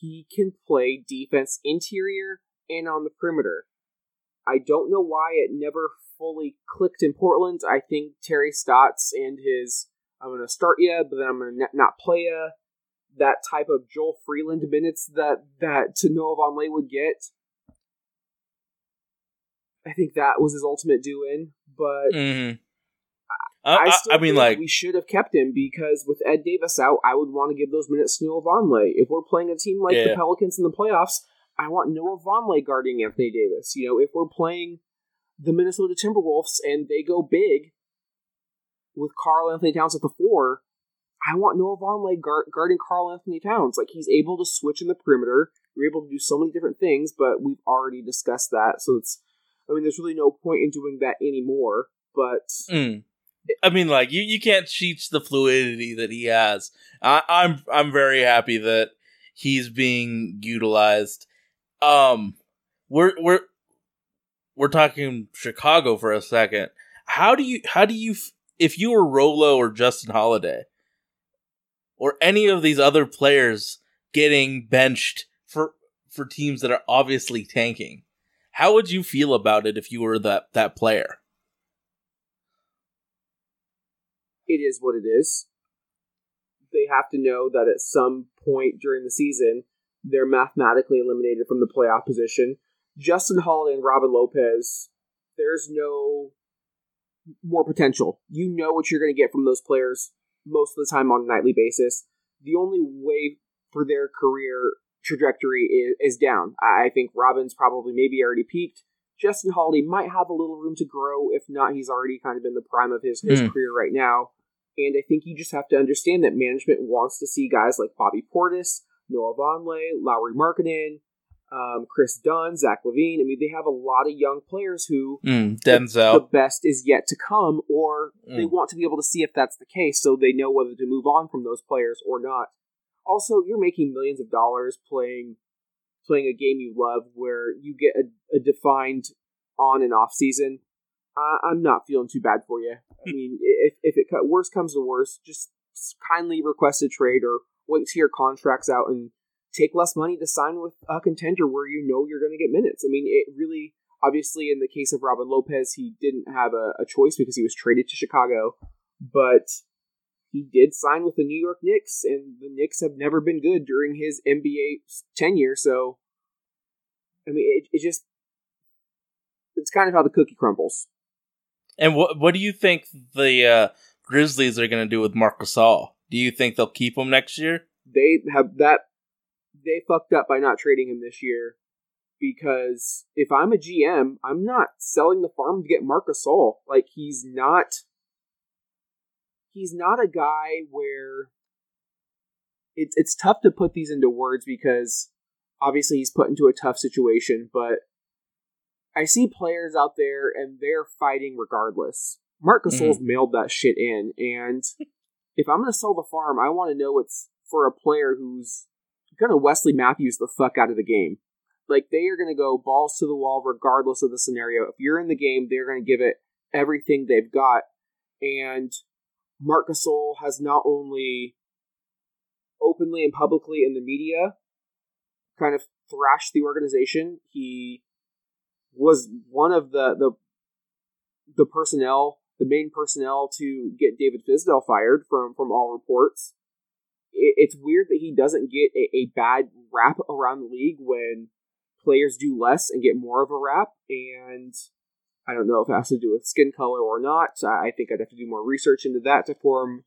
he can play defense interior and on the perimeter. I don't know why it never fully clicked in Portland. I think Terry Stotts and his I'm going to start you, but then I'm going to not play you. That type of Joel Freeland minutes that that Noah Vonleh would get. I think that was his ultimate doing, but hmm I, I, I, mean, like, we should have kept him because with Ed Davis out, I would want to give those minutes to Noah Vonleh. If we're playing a team like the Pelicans in the playoffs, I want Noah Vonleh guarding Anthony Davis. You know, if we're playing the Minnesota Timberwolves and they go big with Karl-Anthony Towns at the four, I want Noah Vonleh guard, guarding Karl-Anthony Towns. Like he's able to switch in the perimeter. You're able to do so many different things, but we've already discussed that. So it's, I mean, there's really no point in doing that anymore. But mm. I mean, like, you, you can't teach the fluidity that he has. I, I'm I'm very happy that he's being utilized. Um, we're we're we're talking Chicago for a second. How do you how do you if you were Rolo or Justin Holiday or any of these other players getting benched for for teams that are obviously tanking? How would you feel about it if you were that that player? it is what it is. They have to know that at some point during the season, they're mathematically eliminated from the playoff position. Justin Holiday and Robin Lopez, there's no more potential. You know what you're going to get from those players most of the time on a nightly basis. The only way for their career trajectory is, is down. I think Robin's probably maybe already peaked. Justin Holiday might have a little room to grow. If not, he's already kind of in the prime of his, his Hmm. career right now. And I think you just have to understand that management wants to see guys like Bobby Portis, Noah Vonleh, Lauri Markkanen, um, Kris Dunn, Zach LaVine. I mean, they have a lot of young players who Mm, the best is yet to come, or they Mm. want to be able to see if that's the case so they know whether to move on from those players or not. Also, you're making millions of dollars playing playing a game you love where you get a, a defined on and off season. I, I'm not feeling too bad for you. I hmm. mean, if, if it cut worst comes to worst, just kindly request a trade or wait till your contract's out and take less money to sign with a contender where you know you're going to get minutes. I mean, it really, obviously, in the case of Robin Lopez, he didn't have a, a choice because he was traded to Chicago, but he did sign with the New York Knicks, and the Knicks have never been good during his NBA tenure. So, I mean, it, it just, it's kind of how the cookie crumbles. And what what do you think the uh, Grizzlies are going to do with Marc Gasol? Do you think they'll keep him next year? they have that they fucked up by not trading him this year because if I'm a GM, I'm not selling the farm to get Marcus Gasol. Like he's not he's not a guy where it's it's tough to put these into words because obviously he's put into a tough situation, but I see players out there and they're fighting regardless. Marc mm-hmm. Gasol's mailed that shit in, and if I'm going to sell the farm, I want to know it's for a player who's going to Wesley Matthews the fuck out of the game. Like they are going to go balls to the wall regardless of the scenario. If you're in the game, they're going to give it everything they've got. And Marc Gasol has not only openly and publicly in the media kind of thrashed the organization, he was one of the the the personnel, the main personnel to get David Fizdale fired from from all reports. It, it's weird that he doesn't get a, a bad rap around the league when players do less and get more of a rap. And I don't know if it has to do with skin color or not. I think I'd have to do more research into that to form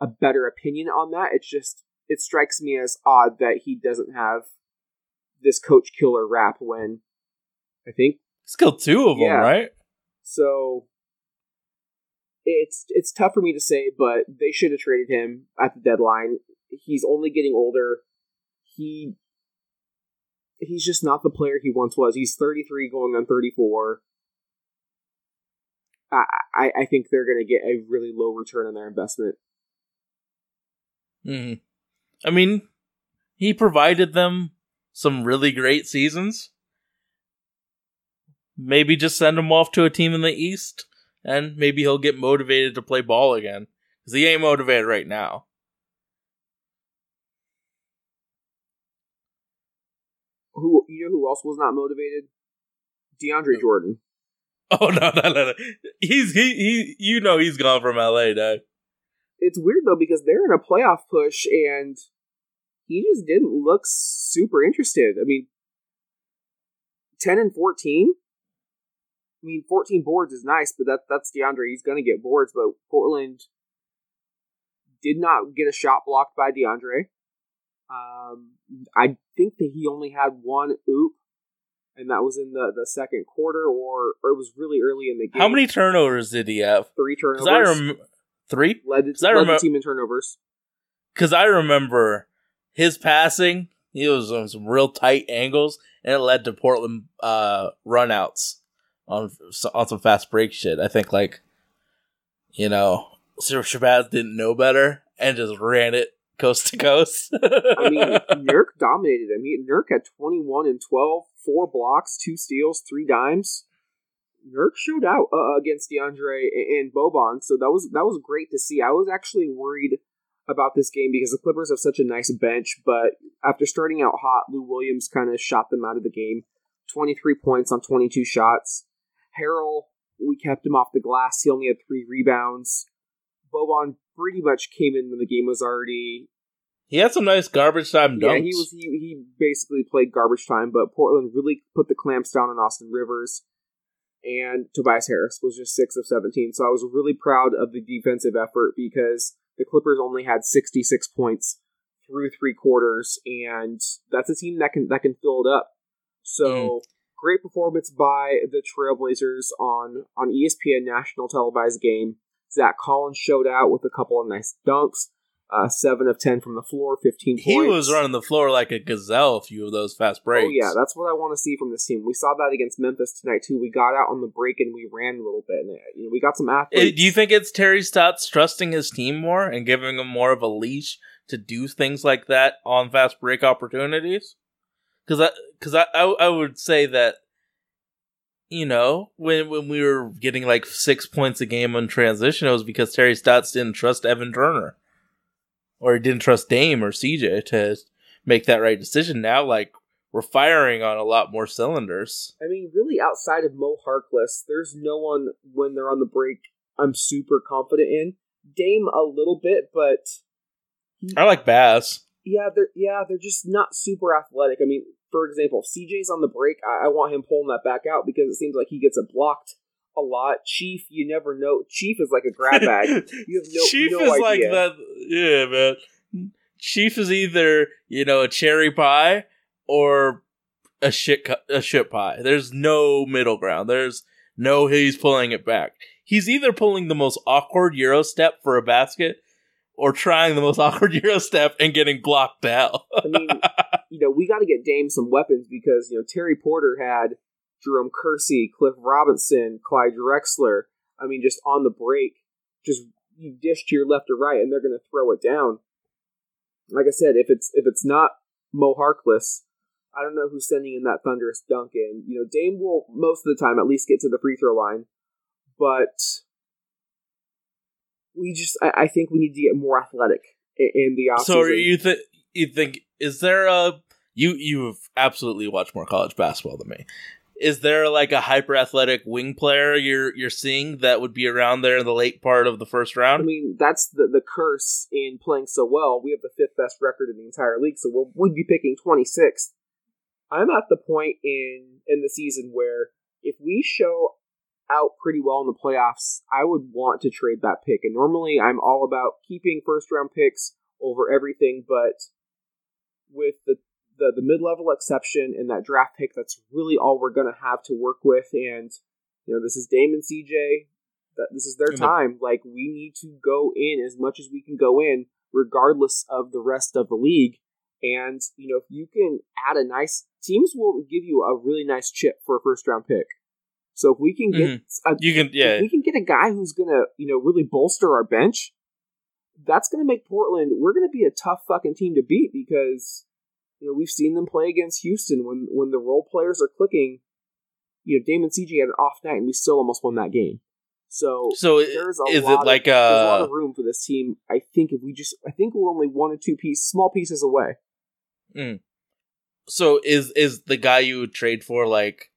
a better opinion on that. It's just it strikes me as odd that he doesn't have this coach killer rap when I think He's killed two of them, right? so it's it's tough for me to say, but they should have traded him at the deadline. He's only getting older. He he's just not the player he once was. He's 33 going on 34. I I, I think they're going to get a really low return on their investment. hmm I mean, he provided them some really great seasons. Maybe just send him off to a team in the East, and maybe he'll get motivated to play ball again. Because he ain't motivated right now. Who you know who else was not motivated? DeAndre Jordan. Oh no, no, no, no! He's he he. You know he's gone from LA, dog. It's weird though because they're in a playoff push and he just didn't look super interested. I mean, ten and fourteen. I mean, fourteen boards is nice, but that that's DeAndre. He's gonna get boards, but Portland did not get a shot blocked by DeAndre. Um, I think that he only had one oop, and that was in the, the second quarter, or or it was really early in the game. How many turnovers did he have? Three turnovers. I rem- three. led, led remem- the team in turnovers. Because I remember his passing. He was on some real tight angles, and it led to Portland uh, runouts on on some fast break shit. I think like, you know, Sir Shabazz didn't know better and just ran it coast to coast. I mean, Nurk dominated I mean, Nurk had 21 and 12, four blocks, two steals, three dimes. Nurk showed out uh, against DeAndre and, Boban, so that was that was great to see. I was actually worried about this game because the Clippers have such a nice bench, but after starting out hot, Lou Williams kind of shot them out of the game. 23 points on 22 shots. Harrell, we kept him off the glass. He only had three rebounds. Boban pretty much came in when the game was already he had some nice garbage time dunks. yeah, he was he, he basically played garbage time, but Portland really put the clamps down on Austin Rivers, and Tobias Harris was just six of seventeen. So I was really proud of the defensive effort because the Clippers only had sixty six points through three quarters, and that's a team that can that can fill it up. So mm. great performance by the Trailblazers on on ESPN national televised game. Zach Collins showed out with a couple of nice dunks. Uh, seven of ten from the floor, fifteen he points. was running the floor like a gazelle. A few of those fast breaks. Oh yeah, that's what I want to see from this team. We saw that against Memphis tonight too. We got out on the break and we ran a little bit. And, uh, you know, we got some athletes. Do you think it's Terry Stotts trusting his team more and giving him more of a leash to do things like that on fast break opportunities? Because I, because I, I, I would say that, you know, when when we were getting like six points a game on transition, it was because Terry Stotts didn't trust Evan Turner, or he didn't trust Dame or CJ to make that right decision. Now, like we're firing on a lot more cylinders. I mean, really, outside of Mo Harkless, there's no one when they're on the break. I'm super confident in Dame a little bit, but I like Bass. yeah, they're yeah they're just not super athletic. I mean, for example, if CJ's on the break. I, I want him pulling that back out because it seems like he gets it blocked a lot. Chief, you never know. Chief is like a grab bag. You have no Chief no is idea. like that. Yeah, man. Chief is either you know a cherry pie or a shit a shit pie. There's no middle ground. There's no he's pulling it back. He's either pulling the most awkward euro step for a basket or trying the most awkward euro step and getting blocked out. I mean, you know, we got to get Dame some weapons because you know Terry Porter had Jerome Kersey, Cliff Robinson, Clyde Drexler. I mean, just on the break, just you dish to your left or right, and they're going to throw it down. Like I said, if it's if it's not Mo Harkless, I don't know who's sending in that thunderous dunk in. You know, Dame will most of the time at least get to the free throw line, but we just I, I think we need to get more athletic in, in the offseason. so you think you think is there a you you've absolutely watched more college basketball than me. Is there like a hyper athletic wing player you're you're seeing that would be around there in the late part of the first round? I mean, that's the the curse in playing so well. We have the fifth best record in the entire league, so we'll, we'd be picking 26th. I'm at the point in in the season where if we show out pretty well in the playoffs, I would want to trade that pick. And normally, I'm all about keeping first round picks over everything, but with the the, the mid level exception and that draft pick, that's really all we're going to have to work with. And you know, this is Damon CJ that this is their And the- time. Like we need to go in as much as we can go in, regardless of the rest of the league. And you know, if you can add a nice teams will give you a really nice chip for a first round pick. So if we can get mm-hmm. a, You can yeah. if we can get a guy who's gonna you know really bolster our bench, that's going to make Portland. We're going to be a tough fucking team to beat because you know we've seen them play against Houston when when the role players are clicking. You know, Damon CJ had an off night, and we still almost won that game. So, So there's a is lot it of- like there's a lot uh of room for this team. I think if we just, I think we're only one or two piece, small pieces away. so is is the guy you would trade for like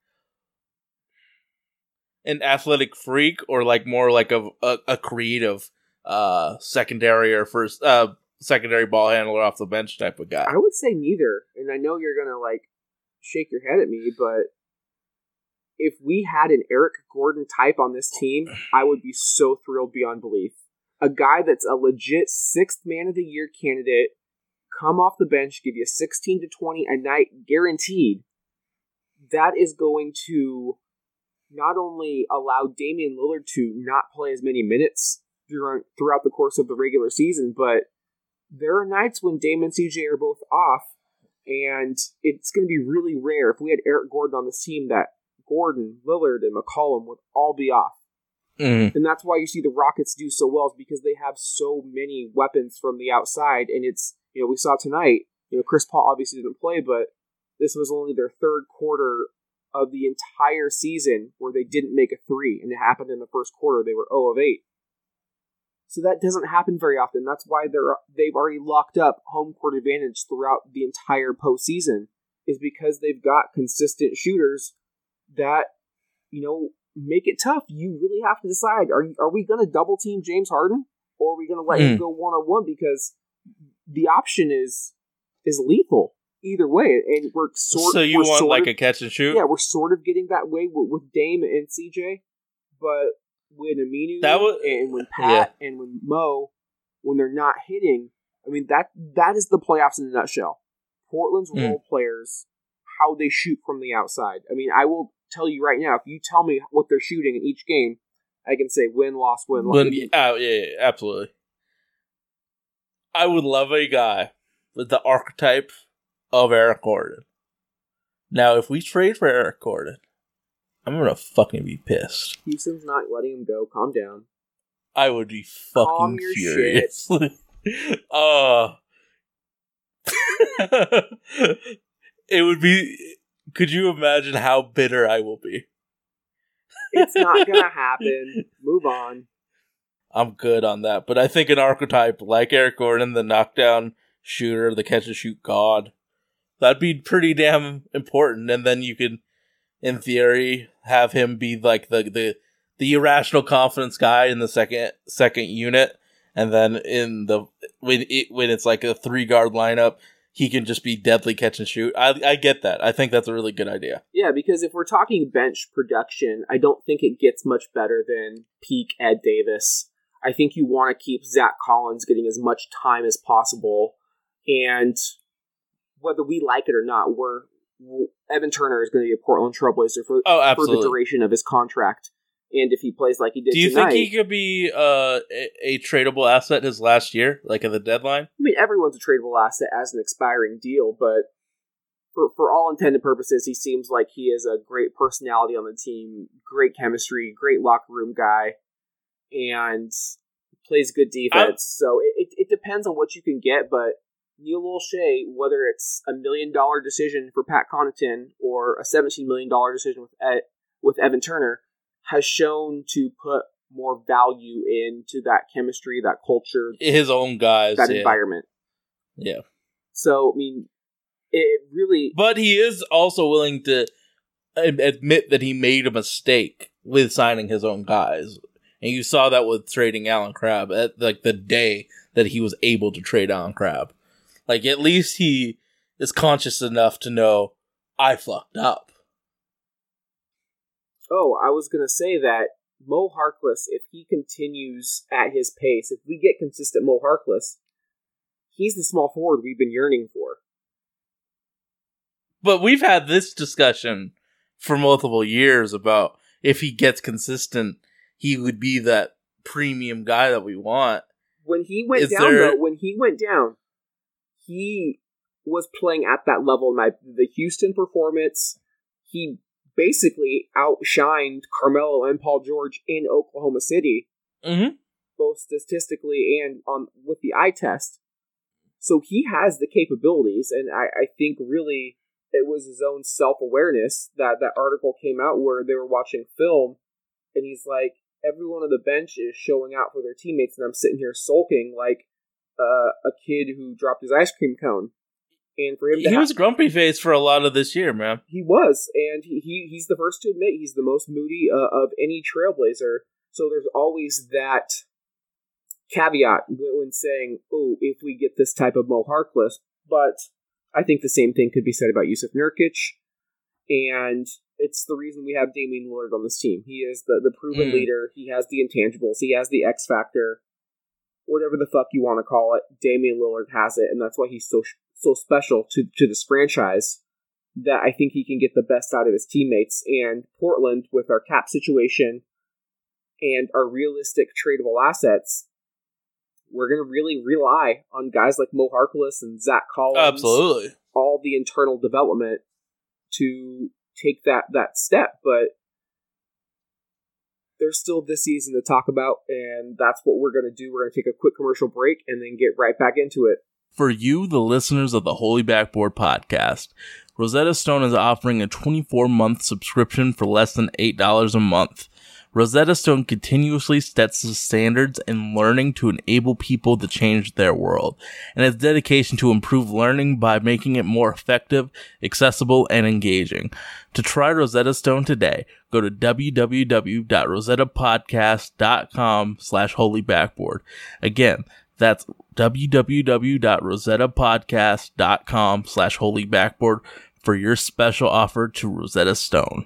an athletic freak or like more like a a, a creative uh secondary or first uh secondary ball handler off the bench type of guy? I would say neither, and I know you're gonna like shake your head at me, but if we had an Eric Gordon type on this team, I would be so thrilled beyond belief. A guy that's a legit sixth man of the year candidate, come off the bench, give you 16 to 20 a night guaranteed. That is going to not only allow Damian Lillard to not play as many minutes throughout the course of the regular season, but there are nights when Dame and CJ are both off, and it's going to be really rare if we had Eric Gordon on this team that Gordon, Lillard, and McCollum would all be off. Mm. And that's why you see the Rockets do so well, is because they have so many weapons from the outside. And it's, you know, we saw tonight, you know, Chris Paul obviously didn't play, but this was only their third quarter of the entire season where they didn't make a three. And it happened in the first quarter. They were 0 of 8. So that doesn't happen very often. That's why they're they've already locked up home court advantage throughout the entire postseason, is because they've got consistent shooters that, you know, make it tough. You really have to decide: are are we going to double team James Harden, or are we going to let him Mm. go one on one? Because the option is is lethal either way, and we're sort. so you want sort like of- a catch and shoot? yeah, we're sort of getting that way with, with Dame and CJ, but when Aminu That wa- and when Pat and when Mo, when they're not hitting, I mean that that is the playoffs in a nutshell. Portland's Mm. role players, how they shoot from the outside. I mean, I will tell you right now, if you tell me what they're shooting in each game, I can say win, loss, win, loss. Oh, yeah, yeah, absolutely. I would love a guy with the archetype of Eric Gordon. Now, if we trade for Eric Gordon, I'm gonna fucking be pissed. Houston's not letting him go. Calm down. I would be fucking furious. uh it would be. Could you imagine how bitter I will be? It's not gonna happen. Move on. I'm good on that. But I think an archetype like Eric Gordon, the knockdown shooter, the catch and shoot god, that'd be pretty damn important. And then you could, in theory, have him be like the the the irrational confidence guy in the second second unit, and then in the when it when it's like a three guard lineup, he can just be deadly catch and shoot. I I get that. I think that's a really good idea. Yeah, because if we're talking bench production, I don't think it gets much better than peak Ed Davis. I think you want to keep Zach Collins getting as much time as possible, and whether we like it or not, we're Evan Turner is going to be a Portland Trailblazer for, Oh, for the duration of his contract. And if he plays like he did Do you tonight, think he could be uh, a, a tradable asset his last year, like at the deadline? I mean, everyone's a tradable asset as an expiring deal, but for, for all intended purposes, he seems like he is a great personality on the team, great chemistry, great locker room guy, and plays good defense. so it, it, it depends on what you can get, but Neil Olshey, whether it's a million dollar decision for Pat Connaughton or a $17 million decision with, Ed, with Evan Turner, has shown to put more value into that chemistry, that culture, His own guys, that yeah. environment. Yeah. So I mean, it really But he is also willing to admit that he made a mistake with signing his own guys, and you saw that with trading Allen Crabbe at like the day that he was able to trade Allen Crabbe. Like at least he is conscious enough to know I fucked up. Oh, I was gonna say that Mo Harkless, if he continues at his pace, if we get consistent Mo Harkless, he's the small forward we've been yearning for. But we've had this discussion for multiple years about if he gets consistent, he would be that premium guy that we want. When he went Is down, there- though, when he went down, he was playing at that level. My the Houston performance, he basically outshined Carmelo and Paul George in Oklahoma City. Mm-hmm. both statistically and on with the eye test. So he has the capabilities, and I, I think really it was his own self awareness that that article came out where they were watching film, and he's like, everyone on the bench is showing out for their teammates, and I'm sitting here sulking like uh, a kid who dropped his ice cream cone. And for him, to He ha- was grumpy face for a lot of this year, man. he was, and he, he he's the first to admit he's the most moody uh, of any Trailblazer. So there's always that caveat when when saying, "Oh, if we get this type of Mo Harkless," but I think the same thing could be said about Jusuf Nurkic, and it's the reason we have Damian Lillard on this team. He is the the proven Mm. leader. He has the intangibles. He has the X factor. Whatever the fuck you want to call it, Damian Lillard has it, and that's why he's so so special to to this franchise. That I think he can get the best out of his teammates. And Portland, with our cap situation and our realistic tradable assets, we're going to really rely on guys like Mo Harkless and Zach Collins, Absolutely. all the internal development to take that that step. But there's still this season to talk about, and that's what we're going to do. We're going to take a quick commercial break and then get right back into it. For you, the listeners of the Holy Backboard podcast, Rosetta Stone is offering a 24 month subscription for less than $8 a month. Rosetta Stone continuously sets the standards in learning to enable people to change their world, and its dedication to improve learning by making it more effective, accessible, and engaging. To try Rosetta Stone today, go to www.rosettapodcast.com slash holybackboard. Again, that's www.rosettapodcast.com slash holybackboard for your special offer to Rosetta Stone.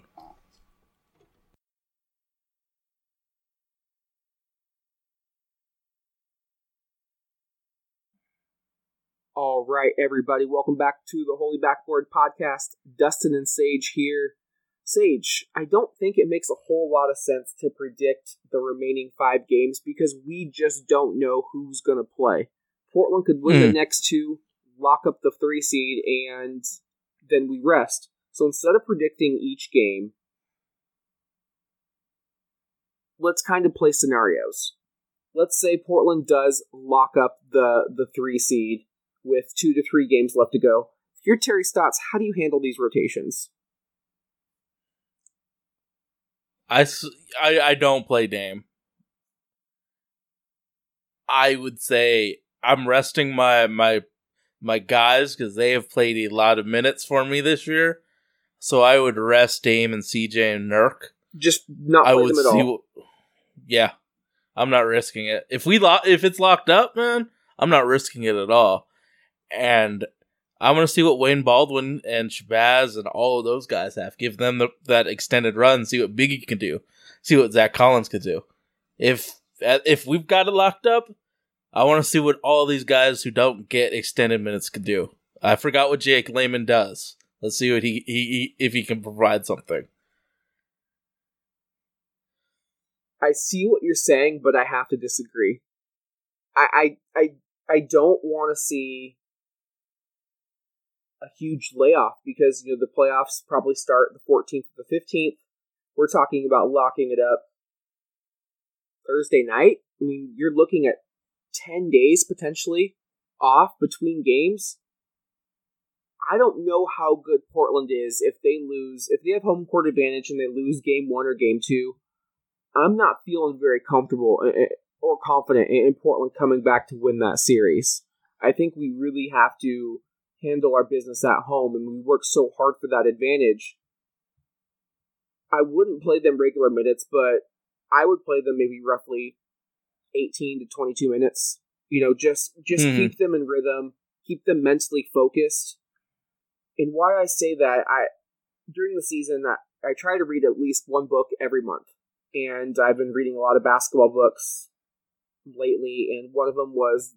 All right, everybody, welcome back to the Holy Backboard podcast. Dustin and Sage here. Sage, I don't think it makes a whole lot of sense to predict the remaining five games because we just don't know who's going to play. Portland could win the Hmm. next two, lock up the three seed, and then we rest. So instead of predicting each game, let's kind of play scenarios. Let's say Portland does lock up the the three seed with two to three games left to go. If you're Terry Stotts, how do you handle these rotations? I I don't play Dame. I would say I'm resting my my my guys because they have played a lot of minutes for me this year. So I would rest Dame and CJ and Nurk. Just not I would them at see. all. What, yeah, I'm not risking it. If we lo- if it's locked up, man, I'm not risking it at all. And I'm gonna see what Wade Baldwin and Shabazz and all of those guys have. Give them the, that extended run. See what Biggie can do. See what Zach Collins could do. If if we've got it locked up, I want to see what all these guys who don't get extended minutes can do. I forgot what Jake Layman does. Let's see what he, he, he if he can provide something. I see what you're saying, but I have to disagree. I I I, I don't want to see a huge layoff because you know the playoffs probably start the 14th to the 15th. We're talking about locking it up Thursday night. I mean, you're looking at 10 days potentially off between games. I don't know how good Portland is if they lose, if they have home court advantage and they lose game one or game two. I'm not feeling very comfortable eh, eh, or confident in Portland coming back to win that series. I think we really have to handle our business at home, and we work so hard for that advantage. I wouldn't play them regular minutes, but I would play them maybe roughly 18 to 22 minutes. You know, just just Mhm. keep them in rhythm, keep them mentally focused. And why I say that, I during the season, I, I try to read at least one book every month, and I've been reading a lot of basketball books lately, and one of them was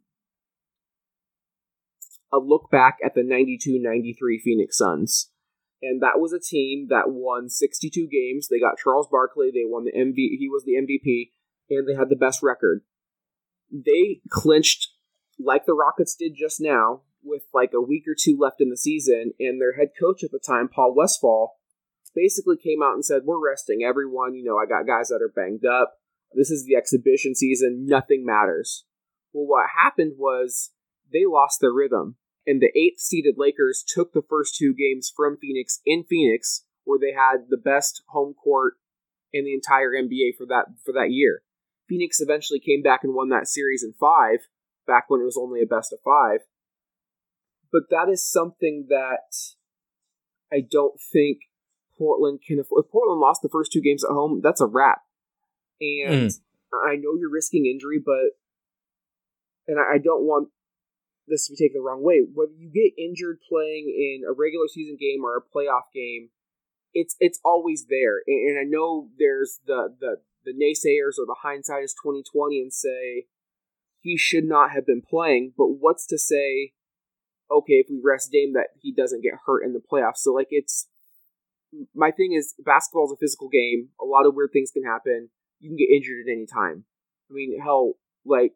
a look back at the 92-93 Phoenix Suns. And that was a team that won 62 games. They got Charles Barkley. They won the MV. He was the MVP, and they had the best record. They clinched like the Rockets did just now, with like a week or two left in the season. And their head coach at the time, Paul Westphal, basically came out and said, "We're resting everyone. You know, I got guys that are banged up. This is the exhibition season. Nothing matters. Well, what happened was they lost their rhythm, and the eighth seeded Lakers took the first two games from Phoenix in Phoenix, where they had the best home court in the entire NBA for that for that year. Phoenix eventually came back and won that series in five, back when it was only a best of five. But that is something that I don't think Portland can afford. If Portland lost the first two games at home, that's a wrap. And hmm. I know you're risking injury, but and I don't want this to be taken the wrong way. Whether you get injured playing in a regular season game or a playoff game, it's it's always there. And, and I know there's the the the naysayers or the hindsight is twenty twenty and say he should not have been playing. But what's to say? Okay, if we rest Dame, that he doesn't get hurt in the playoffs. So like it's my thing is basketball is a physical game. A lot of weird things can happen. You can get injured at any time. I mean, hell, like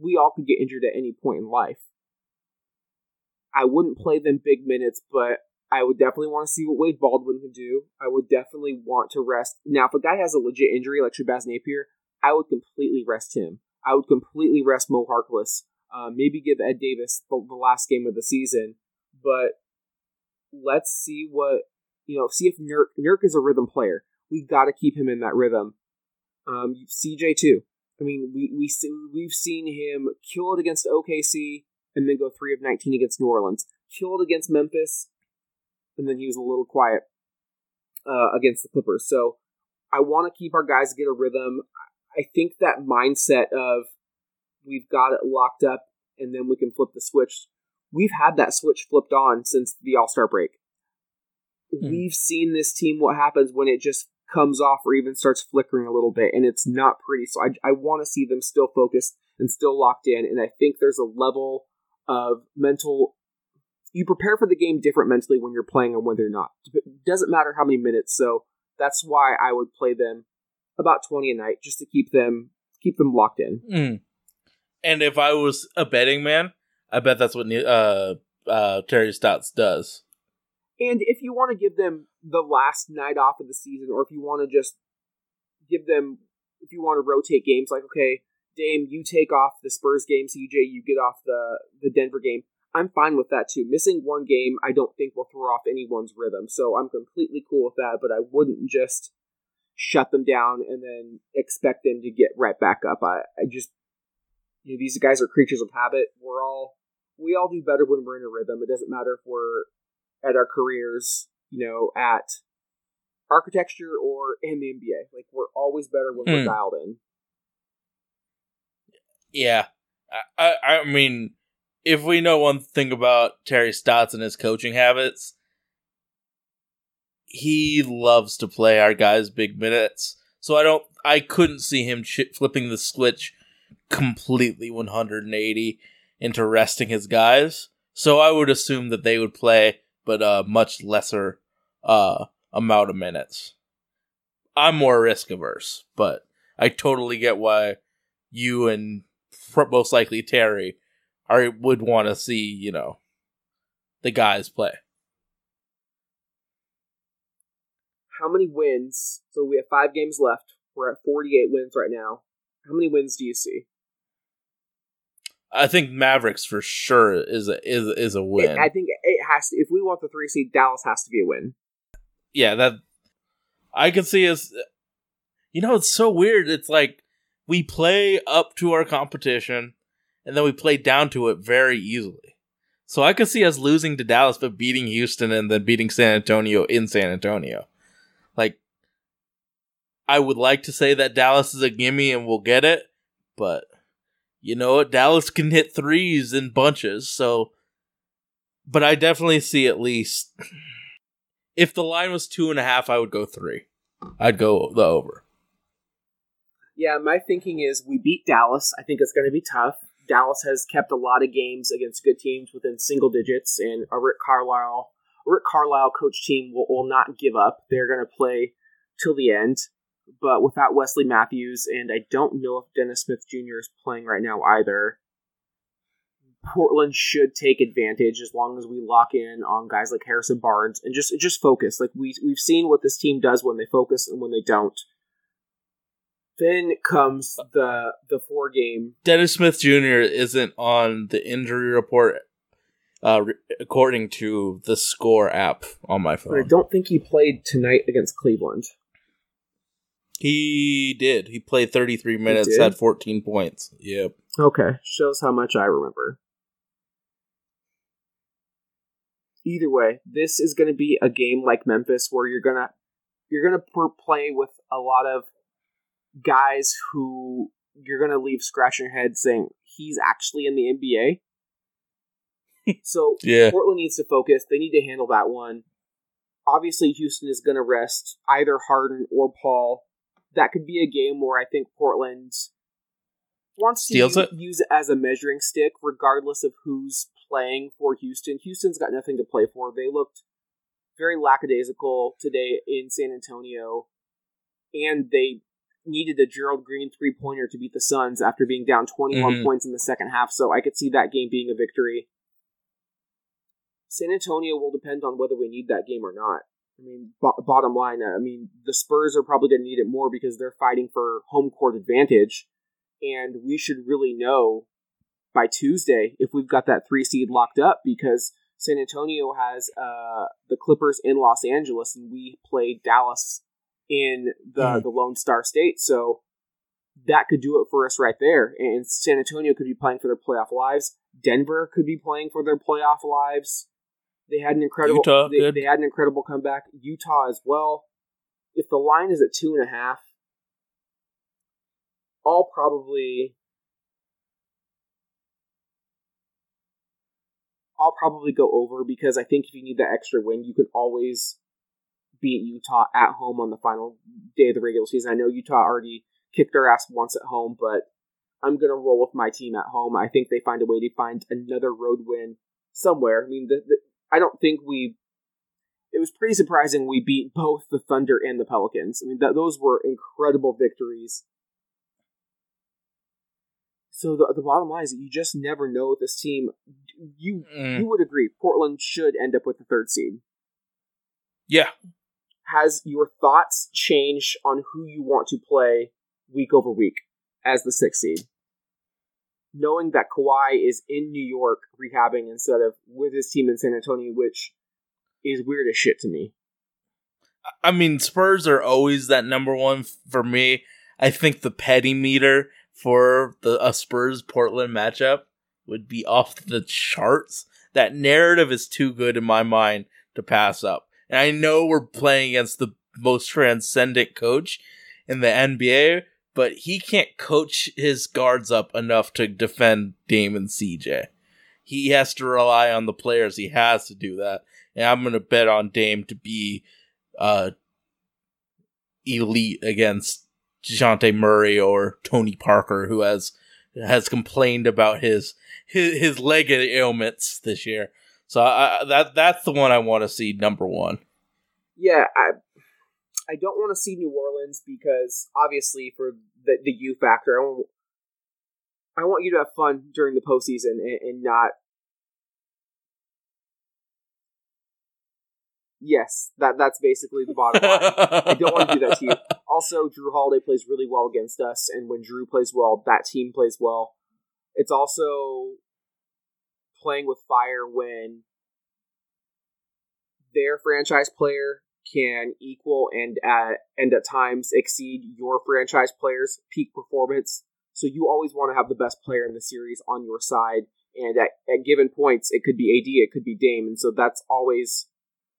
we all could get injured at any point in life. I wouldn't play them big minutes, but I would definitely want to see what Wade Baldwin can do. I would definitely want to rest. Now, if a guy has a legit injury like Shabazz Napier, I would completely rest him. I would completely rest Mo Harkless. Uh, maybe give Ed Davis the, the last game of the season, but let's see what you know. See if Nurk Nurk is a rhythm player. We got to keep him in that rhythm. Um, CJ too. I mean, we we see, we've seen him kill it against OKC and then go three of nineteen against New Orleans. Killed against Memphis, and then he was a little quiet uh, against the Clippers. So I want to keep our guys get a rhythm. I think that mindset of we've got it locked up and then we can flip the switch. We've had that switch flipped on since the All Star break. Hmm. We've seen this team what happens when it just comes off or even starts flickering a little bit, and it's not pretty. So I, I want to see them still focused and still locked in. And I think there's a level of mental. You prepare for the game different mentally when you're playing and when they're not. It doesn't matter how many minutes. So that's why I would play them about 20 a night just to keep them keep them locked in. Mm. And if I was a betting man, I bet that's what uh uh Terry Stotts does. And if you want to give them the last night off of the season, or if you want to just give them, if you want to rotate games, like okay, Dame, you take off the Spurs game, CJ, you get off the the Denver game. I'm fine with that too. Missing one game, I don't think will throw off anyone's rhythm, so I'm completely cool with that. But I wouldn't just shut them down and then expect them to get right back up. I, I just, you know, these guys are creatures of habit. We're all, we all do better when we're in a rhythm. It doesn't matter if we're at our careers, you know, at architecture or in the NBA. Like we're always better when we're Hmm. dialed in. Yeah. I, I I mean, if we know one thing about Terry Stotts and his coaching habits, he loves to play our guys big minutes. So I don't I couldn't see him ch- flipping the switch completely 180 into resting his guys. So I would assume that they would play but a much lesser uh amount of minutes. I'm more risk averse, but I totally get why you and most likely Terry are would want to see, you know, the guys play. How many wins? So we have five games left. We're at 48 wins right now. How many wins do you see? I think Mavericks for sure is a is is a win. I think it has to. If we want the three seed, Dallas has to be a win. yeah, that I can see us. You know, it's so weird. It's like we play up to our competition, and then we play down to it very easily. So I could see us losing to Dallas, but beating Houston and then beating San Antonio in San Antonio. Like, I would like to say that Dallas is a gimme and we'll get it, but you know? Dallas can hit threes in bunches, so. But I definitely see at least if the line was two and a half, I would go three. I'd go the over. Yeah, my thinking is we beat Dallas. I think it's going to be tough. Dallas has kept a lot of games against good teams within single digits, and a Rick Carlisle, Rick Carlisle coach team will, will not give up. They're going to play till the end, but without Wesley Matthews, and I don't know if Dennis Smith Jr. is playing right now either. Portland should take advantage as long as we lock in on guys like Harrison Barnes and just just focus. Like we we've seen what this team does when they focus and when they don't Then comes the the four game. Dennis Smith Jr. isn't on the injury report, uh, according to the Score app on my But I don't think he played tonight against Cleveland. He did. He played 33 minutes, had 14 points. Yep. Okay, shows how much I remember. Either way, this is going to be a game like Memphis where you're gonna you're gonna per- play with a lot of guys who you're gonna leave scratching your head saying he's actually in the NBA. so Yeah. Portland needs to focus. They need to handle that one. Obviously, Houston is going to rest either Harden or Paul. That could be a game where I think Portland wants to Steals u- it? use it as a measuring stick, regardless of who's playing for Houston. Houston's got nothing to play for. They looked very lackadaisical today in San Antonio, and they needed a Gerald Green three pointer to beat the Suns after being down 21 Mhm. points in the second half. So I could see that game being a victory. San Antonio will depend on whether we need that game or not. I mean, bo- bottom line, I mean, the Spurs are probably going to need it more because they're fighting for home court advantage, and we should really know by Tuesday if we've got that three seed locked up because San Antonio has uh, the Clippers in Los Angeles, and we play Dallas in the Mhm. the Lone Star State, so that could do it for us right there. And San Antonio could be playing for their playoff lives. Denver could be playing for their playoff lives. They had an incredible Utah, they, they had an incredible comeback. Utah as well. If the line is at two and a half, I'll probably I'll probably go over because I think if you need that extra win, you can always beat Utah at home on the final day of the regular season. I know Utah already kicked their ass once at home, but I'm gonna roll with my team at home. I think they find a way to find another road win somewhere. I mean, the, the, I don't think we. It was pretty surprising we beat both the Thunder and the Pelicans. I mean, th- those were incredible victories. So the, the bottom line is that you just never know with this team. You Mm. you would agree Portland should end up with the third seed. Yeah. Has your thoughts changed on who you want to play week over week as the sixth seed? Knowing that Kawhi is in New York rehabbing instead of with his team in San Antonio, which is weird as shit to me. I mean, Spurs are always that number one for me. I think the petty meter for the a Spurs Portland matchup would be off the charts. That narrative is too good in my mind to pass up. And I know we're playing against the most transcendent coach in the NBA, but he can't coach his guards up enough to defend Dame and CJ. He has to rely on the players. He has to do that. And I'm going to bet on Dame to be uh, elite against Dejounte Murray or Tony Parker, who has has complained about his his, his leg ailments this year. So I, that that's the one I want to see number one. Yeah, I I don't want to see New Orleans because obviously for the the U factor, I want I want you to have fun during the postseason and, and not. Yes, that that's basically the bottom line. I don't want to do that to you. Also, Jrue Holiday plays really well against us, and when Jrue plays well, that team plays well. It's also playing with fire when their franchise player can equal and at and at times exceed your franchise player's peak performance. So you always want to have the best player in the series on your side, and at, at given points, it could be AD, it could be Dame, and so that's always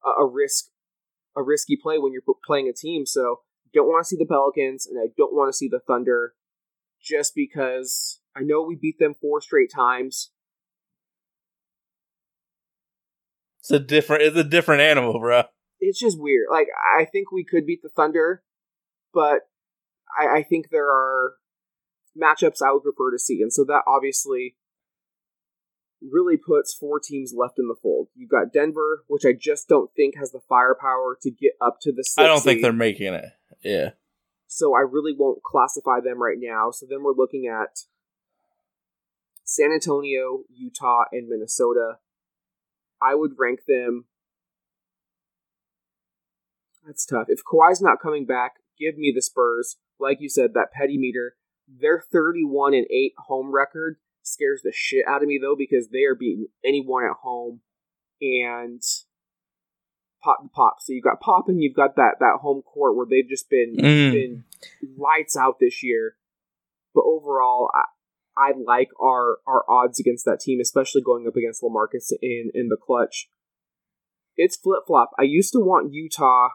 a, a risk, a risky play when you're playing a team. So don't want to see the Pelicans, and I don't want to see the Thunder, just because I know we beat them four straight times. It's a different it's a different animal, bro. It's just weird. Like I think we could beat the Thunder, but I, I think there are matchups I would prefer to see, and so that obviously really puts four teams left in the fold. You've got Denver, which I just don't think has the firepower to get up to the. Sixth I don't think they're making it. Yeah. so I really won't classify them right now. So then we're looking at San Antonio, Utah, and Minnesota. I would rank them. That's tough. If Kawhi's not coming back, give me the Spurs. like you said, that petty meter. Their 31 and 8 home record scares the shit out of me though because they are beating anyone at home and pop the pop. So you've got pop and you've got that that home court where they've just been Mm. been lights out this year. But overall, I, I like our our odds against that team, especially going up against LaMarcus in in the clutch. It's flip flop. I used to want Utah,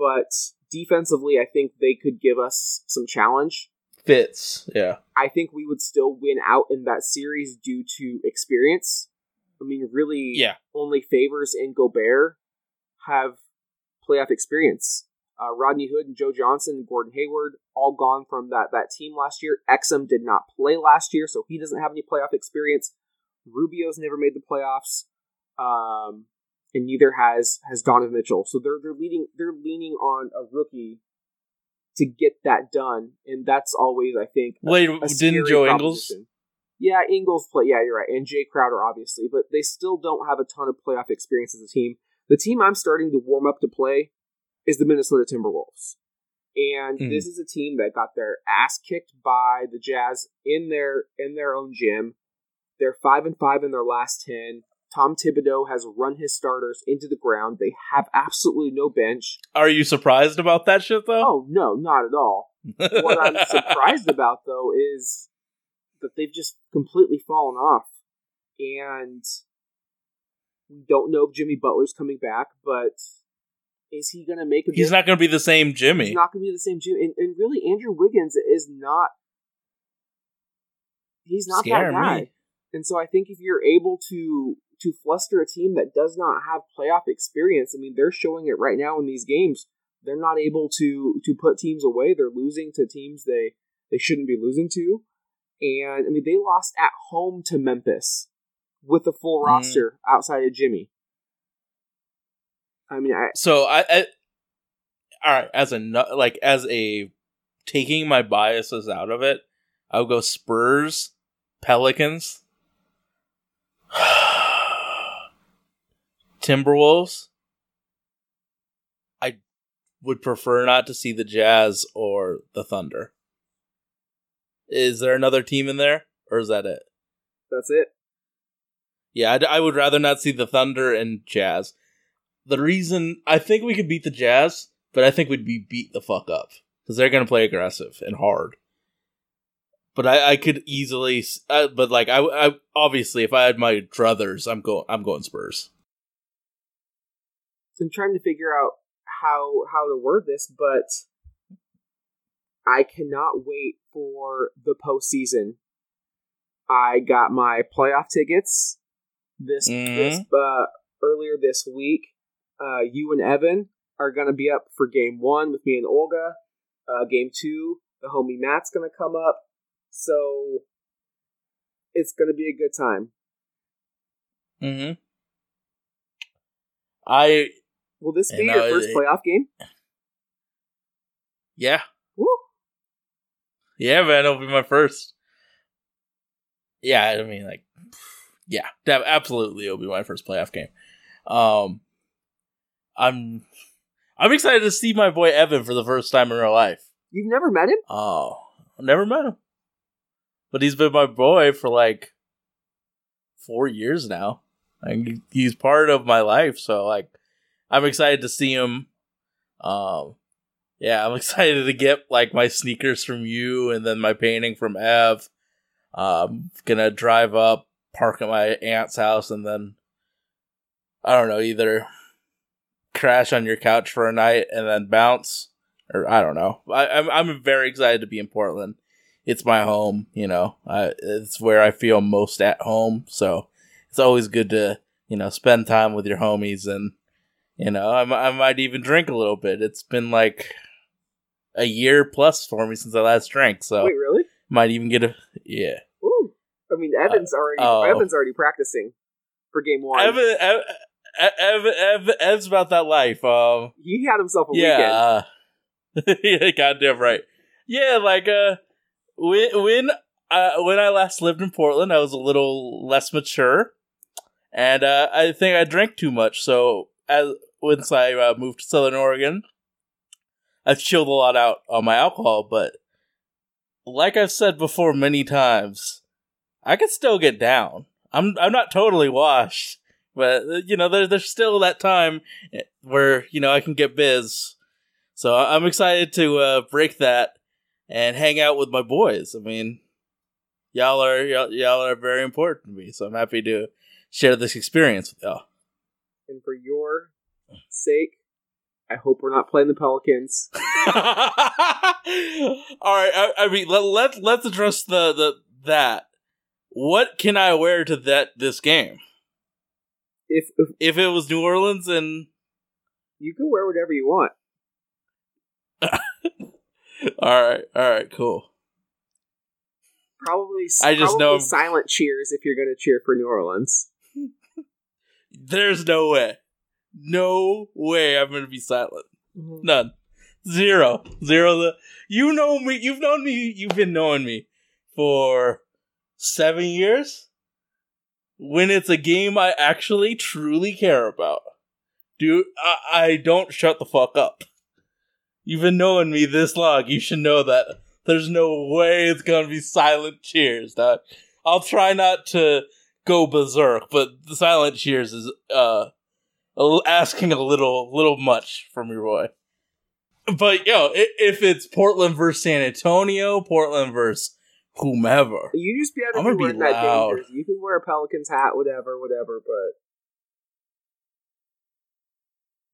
but defensively, I think they could give us some challenge. Fits. Yeah. I think we would still win out in that series due to experience. I mean, really, Yeah. only Favors and Gobert have playoff experience. Uh, Rodney Hood and Joe Johnson and Gordon Hayward all gone from that, that team last year. Exum did not play last year, so he doesn't have any playoff experience. Rubio's never made the playoffs, um, and neither has has Donovan Mitchell. So they're they're leading they're leaning on a rookie to get that done, and that's always I think a- Wait, a didn't Joe Ingles? Yeah, Ingles play. Yeah, you're right, and Jae Crowder obviously, but they still don't have a ton of playoff experience as a team. The team I'm starting to warm up to play is the Minnesota Timberwolves, and Mhm. this is a team that got their ass kicked by the Jazz in their in their own gym. They're five and five in their last ten. Tom Thibodeau has run his starters into the ground. They have absolutely no bench. Are you surprised about that shit though? Oh no, not at all what I'm surprised about though is that they've just completely fallen off, and we don't know if Jimmy Butler's coming back, but is he going to make a? He's big- not going to be the same Jimmy. He's not going to be the same Jimmy, and, and really, Andrew Wiggins is not. He's not Scaring that guy, me. and so I think if you're able to to fluster a team that does not have playoff experience, I mean, they're showing it right now in these games. They're not able to to put teams away. They're losing to teams they they shouldn't be losing to, and I mean, they lost at home to Memphis with a full Mhm. roster outside of Jimmy. I mean, I, So I, I all right, as a like as a taking my biases out of it, I'll go Spurs, Pelicans, Timberwolves. I would prefer not to see the Jazz or the Thunder. Is there another team in there, or is that it? that's it. Yeah, I'd, I would rather not see the Thunder and Jazz. The reason I think we could beat the Jazz, but I think we'd be beat the fuck up because they're gonna play aggressive and hard. But I, I could easily, uh, but like I, I obviously if I had my druthers, I'm going, I'm going Spurs. I'm trying to figure out how how to word this, but I cannot wait for the postseason. I got my playoff tickets this Mhm. this uh, earlier this week. Uh, you and Evan are gonna be up for game one with me and Olga. Uh, game two, the homie Matt's gonna come up. So it's gonna be a good time. Mm-hmm. I Will this be And, your uh, first playoff game? yeah Woo! yeah man, it'll be my first. Yeah, I mean like, yeah, that absolutely it'll be my first playoff game. Um, I'm I'm excited to see my boy Evan for the first time in real life. You've never met him? Oh, I never met him, but he's been my boy for like four years now. Like he's part of my life, so like I'm excited to see him. Um, yeah, I'm excited to get like my sneakers from you, and then my painting from Ev. Um, gonna drive up, park at my aunt's house, and then I don't know either crash on your couch for a night and then bounce or I don't know. I, I'm I'm very excited to be in Portland. It's my home, you know. I, it's where I feel most at home. So it's always good to you know spend time with your homies, and you know I, I might even drink a little bit. It's been like a year plus for me since I last drank, so Wait, really? might even get a yeah. Ooh. I mean, Evan's already oh. Evan's already practicing for game one. Evan, Evan, Evan, Evan, Ev's about that life. Um, he had himself a weekend. yeah, uh, yeah, goddamn right. Yeah, like uh, when when uh, when I last lived in Portland, I was a little less mature, and uh, I think I drank too much. So as once I uh, moved to Southern Oregon, I've chilled a lot out on my alcohol, but like I've said before many times, I could still get down. I'm I'm not totally washed, but uh, you know there, there's still that time eh, where you know I can get biz. So I'm excited to uh, break that and hang out with my boys. I mean, y'all are y'all, y'all are very important to me, so I'm happy to share this experience with y'all. And for your sake, I hope we're not playing the Pelicans. All right, I, I mean let, let let's address the the that. What can I wear to that this game? If, if If it was New Orleans and you can wear whatever you want, all right, all right, cool. probably I just probably know- silent cheers if you're going to cheer for New Orleans. There's no way, no way I'm gonna be silent. None, zero, zero. The you know me. You've known me. You've been knowing me for seven years. When it's a game I actually truly care about, dude, I, I don't shut the fuck up. You've been knowing me this long. You should know that there's no way it's gonna be silent cheers. Dog. I'll try not to go berserk, but the silent cheers is uh asking a little little much from your boy. But yo, if it's Portland versus San Antonio, Portland versus whomever, You just be able to be wearing that loud. dangerous. You can wear a Pelicans hat, whatever, whatever, but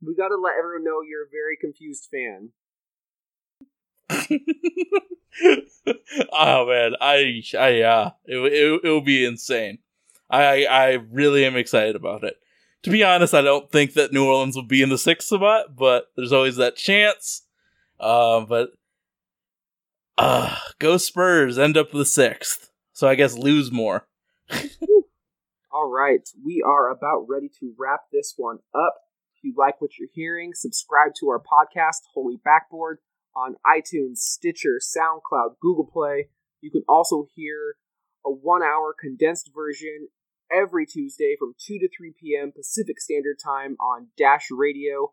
we got to let everyone know you're a very confused fan. oh man, I I uh, it it it will be insane. I I really am excited about it. To be honest, I don't think that New Orleans will be in the sixth spot, but there's always that chance. Uh, but uh, go Spurs end up the sixth, so I guess lose more. All right, we are about ready to wrap this one up. If you like what you're hearing, subscribe to our podcast, Holy Backboard, on iTunes, Stitcher, SoundCloud, Google Play. You can also hear a one hour condensed version every Tuesday from 2 to 3 p.m. Pacific Standard Time on Dash Radio.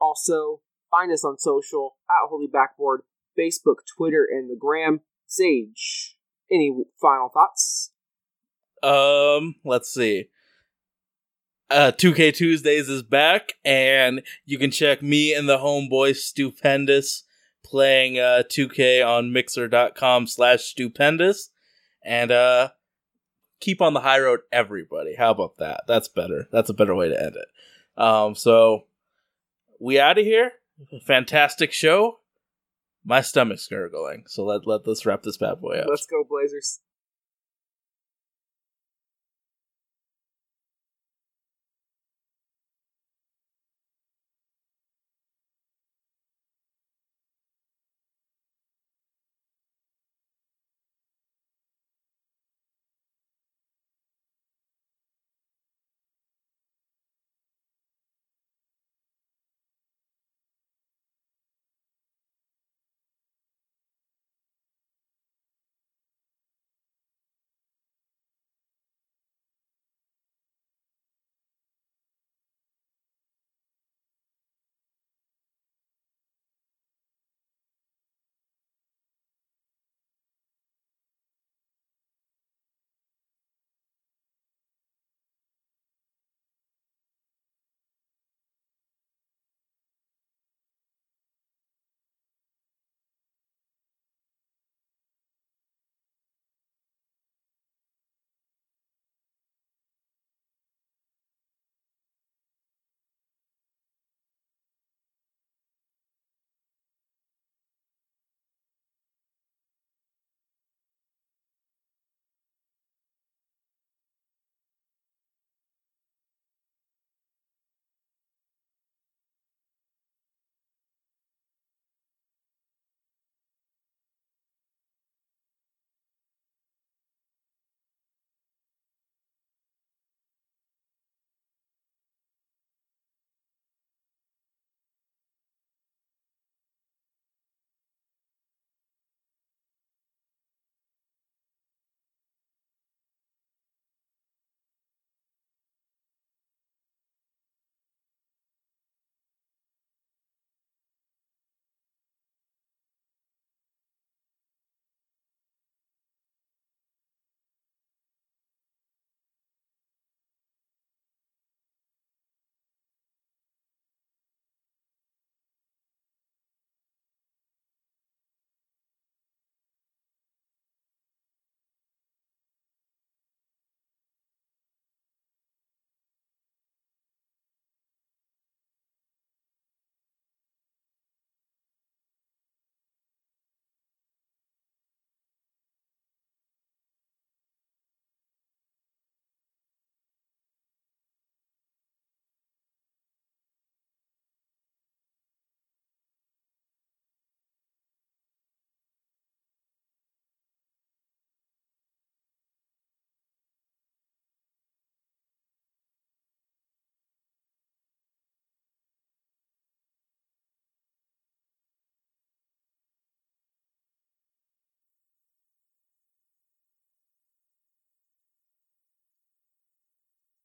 Also, find us on social at Holy Backboard, Facebook, Twitter, and the Gram. Sage, any final thoughts? Um, let's see. Uh, 2K Tuesdays is back, and you can check me and the homeboy Stupendous playing uh 2K on Mixer.com slash Stupendous, and uh, keep on the high road, everybody. How about that? That's better. That's a better way to end it. Um, so we out of here. Fantastic show. My stomach's gurgling, so let let us wrap this bad boy up. Let's go, Blazers.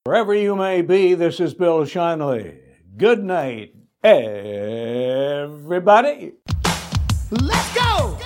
Wherever you may be, this is Bill Schonely. Good night, everybody. Let's go!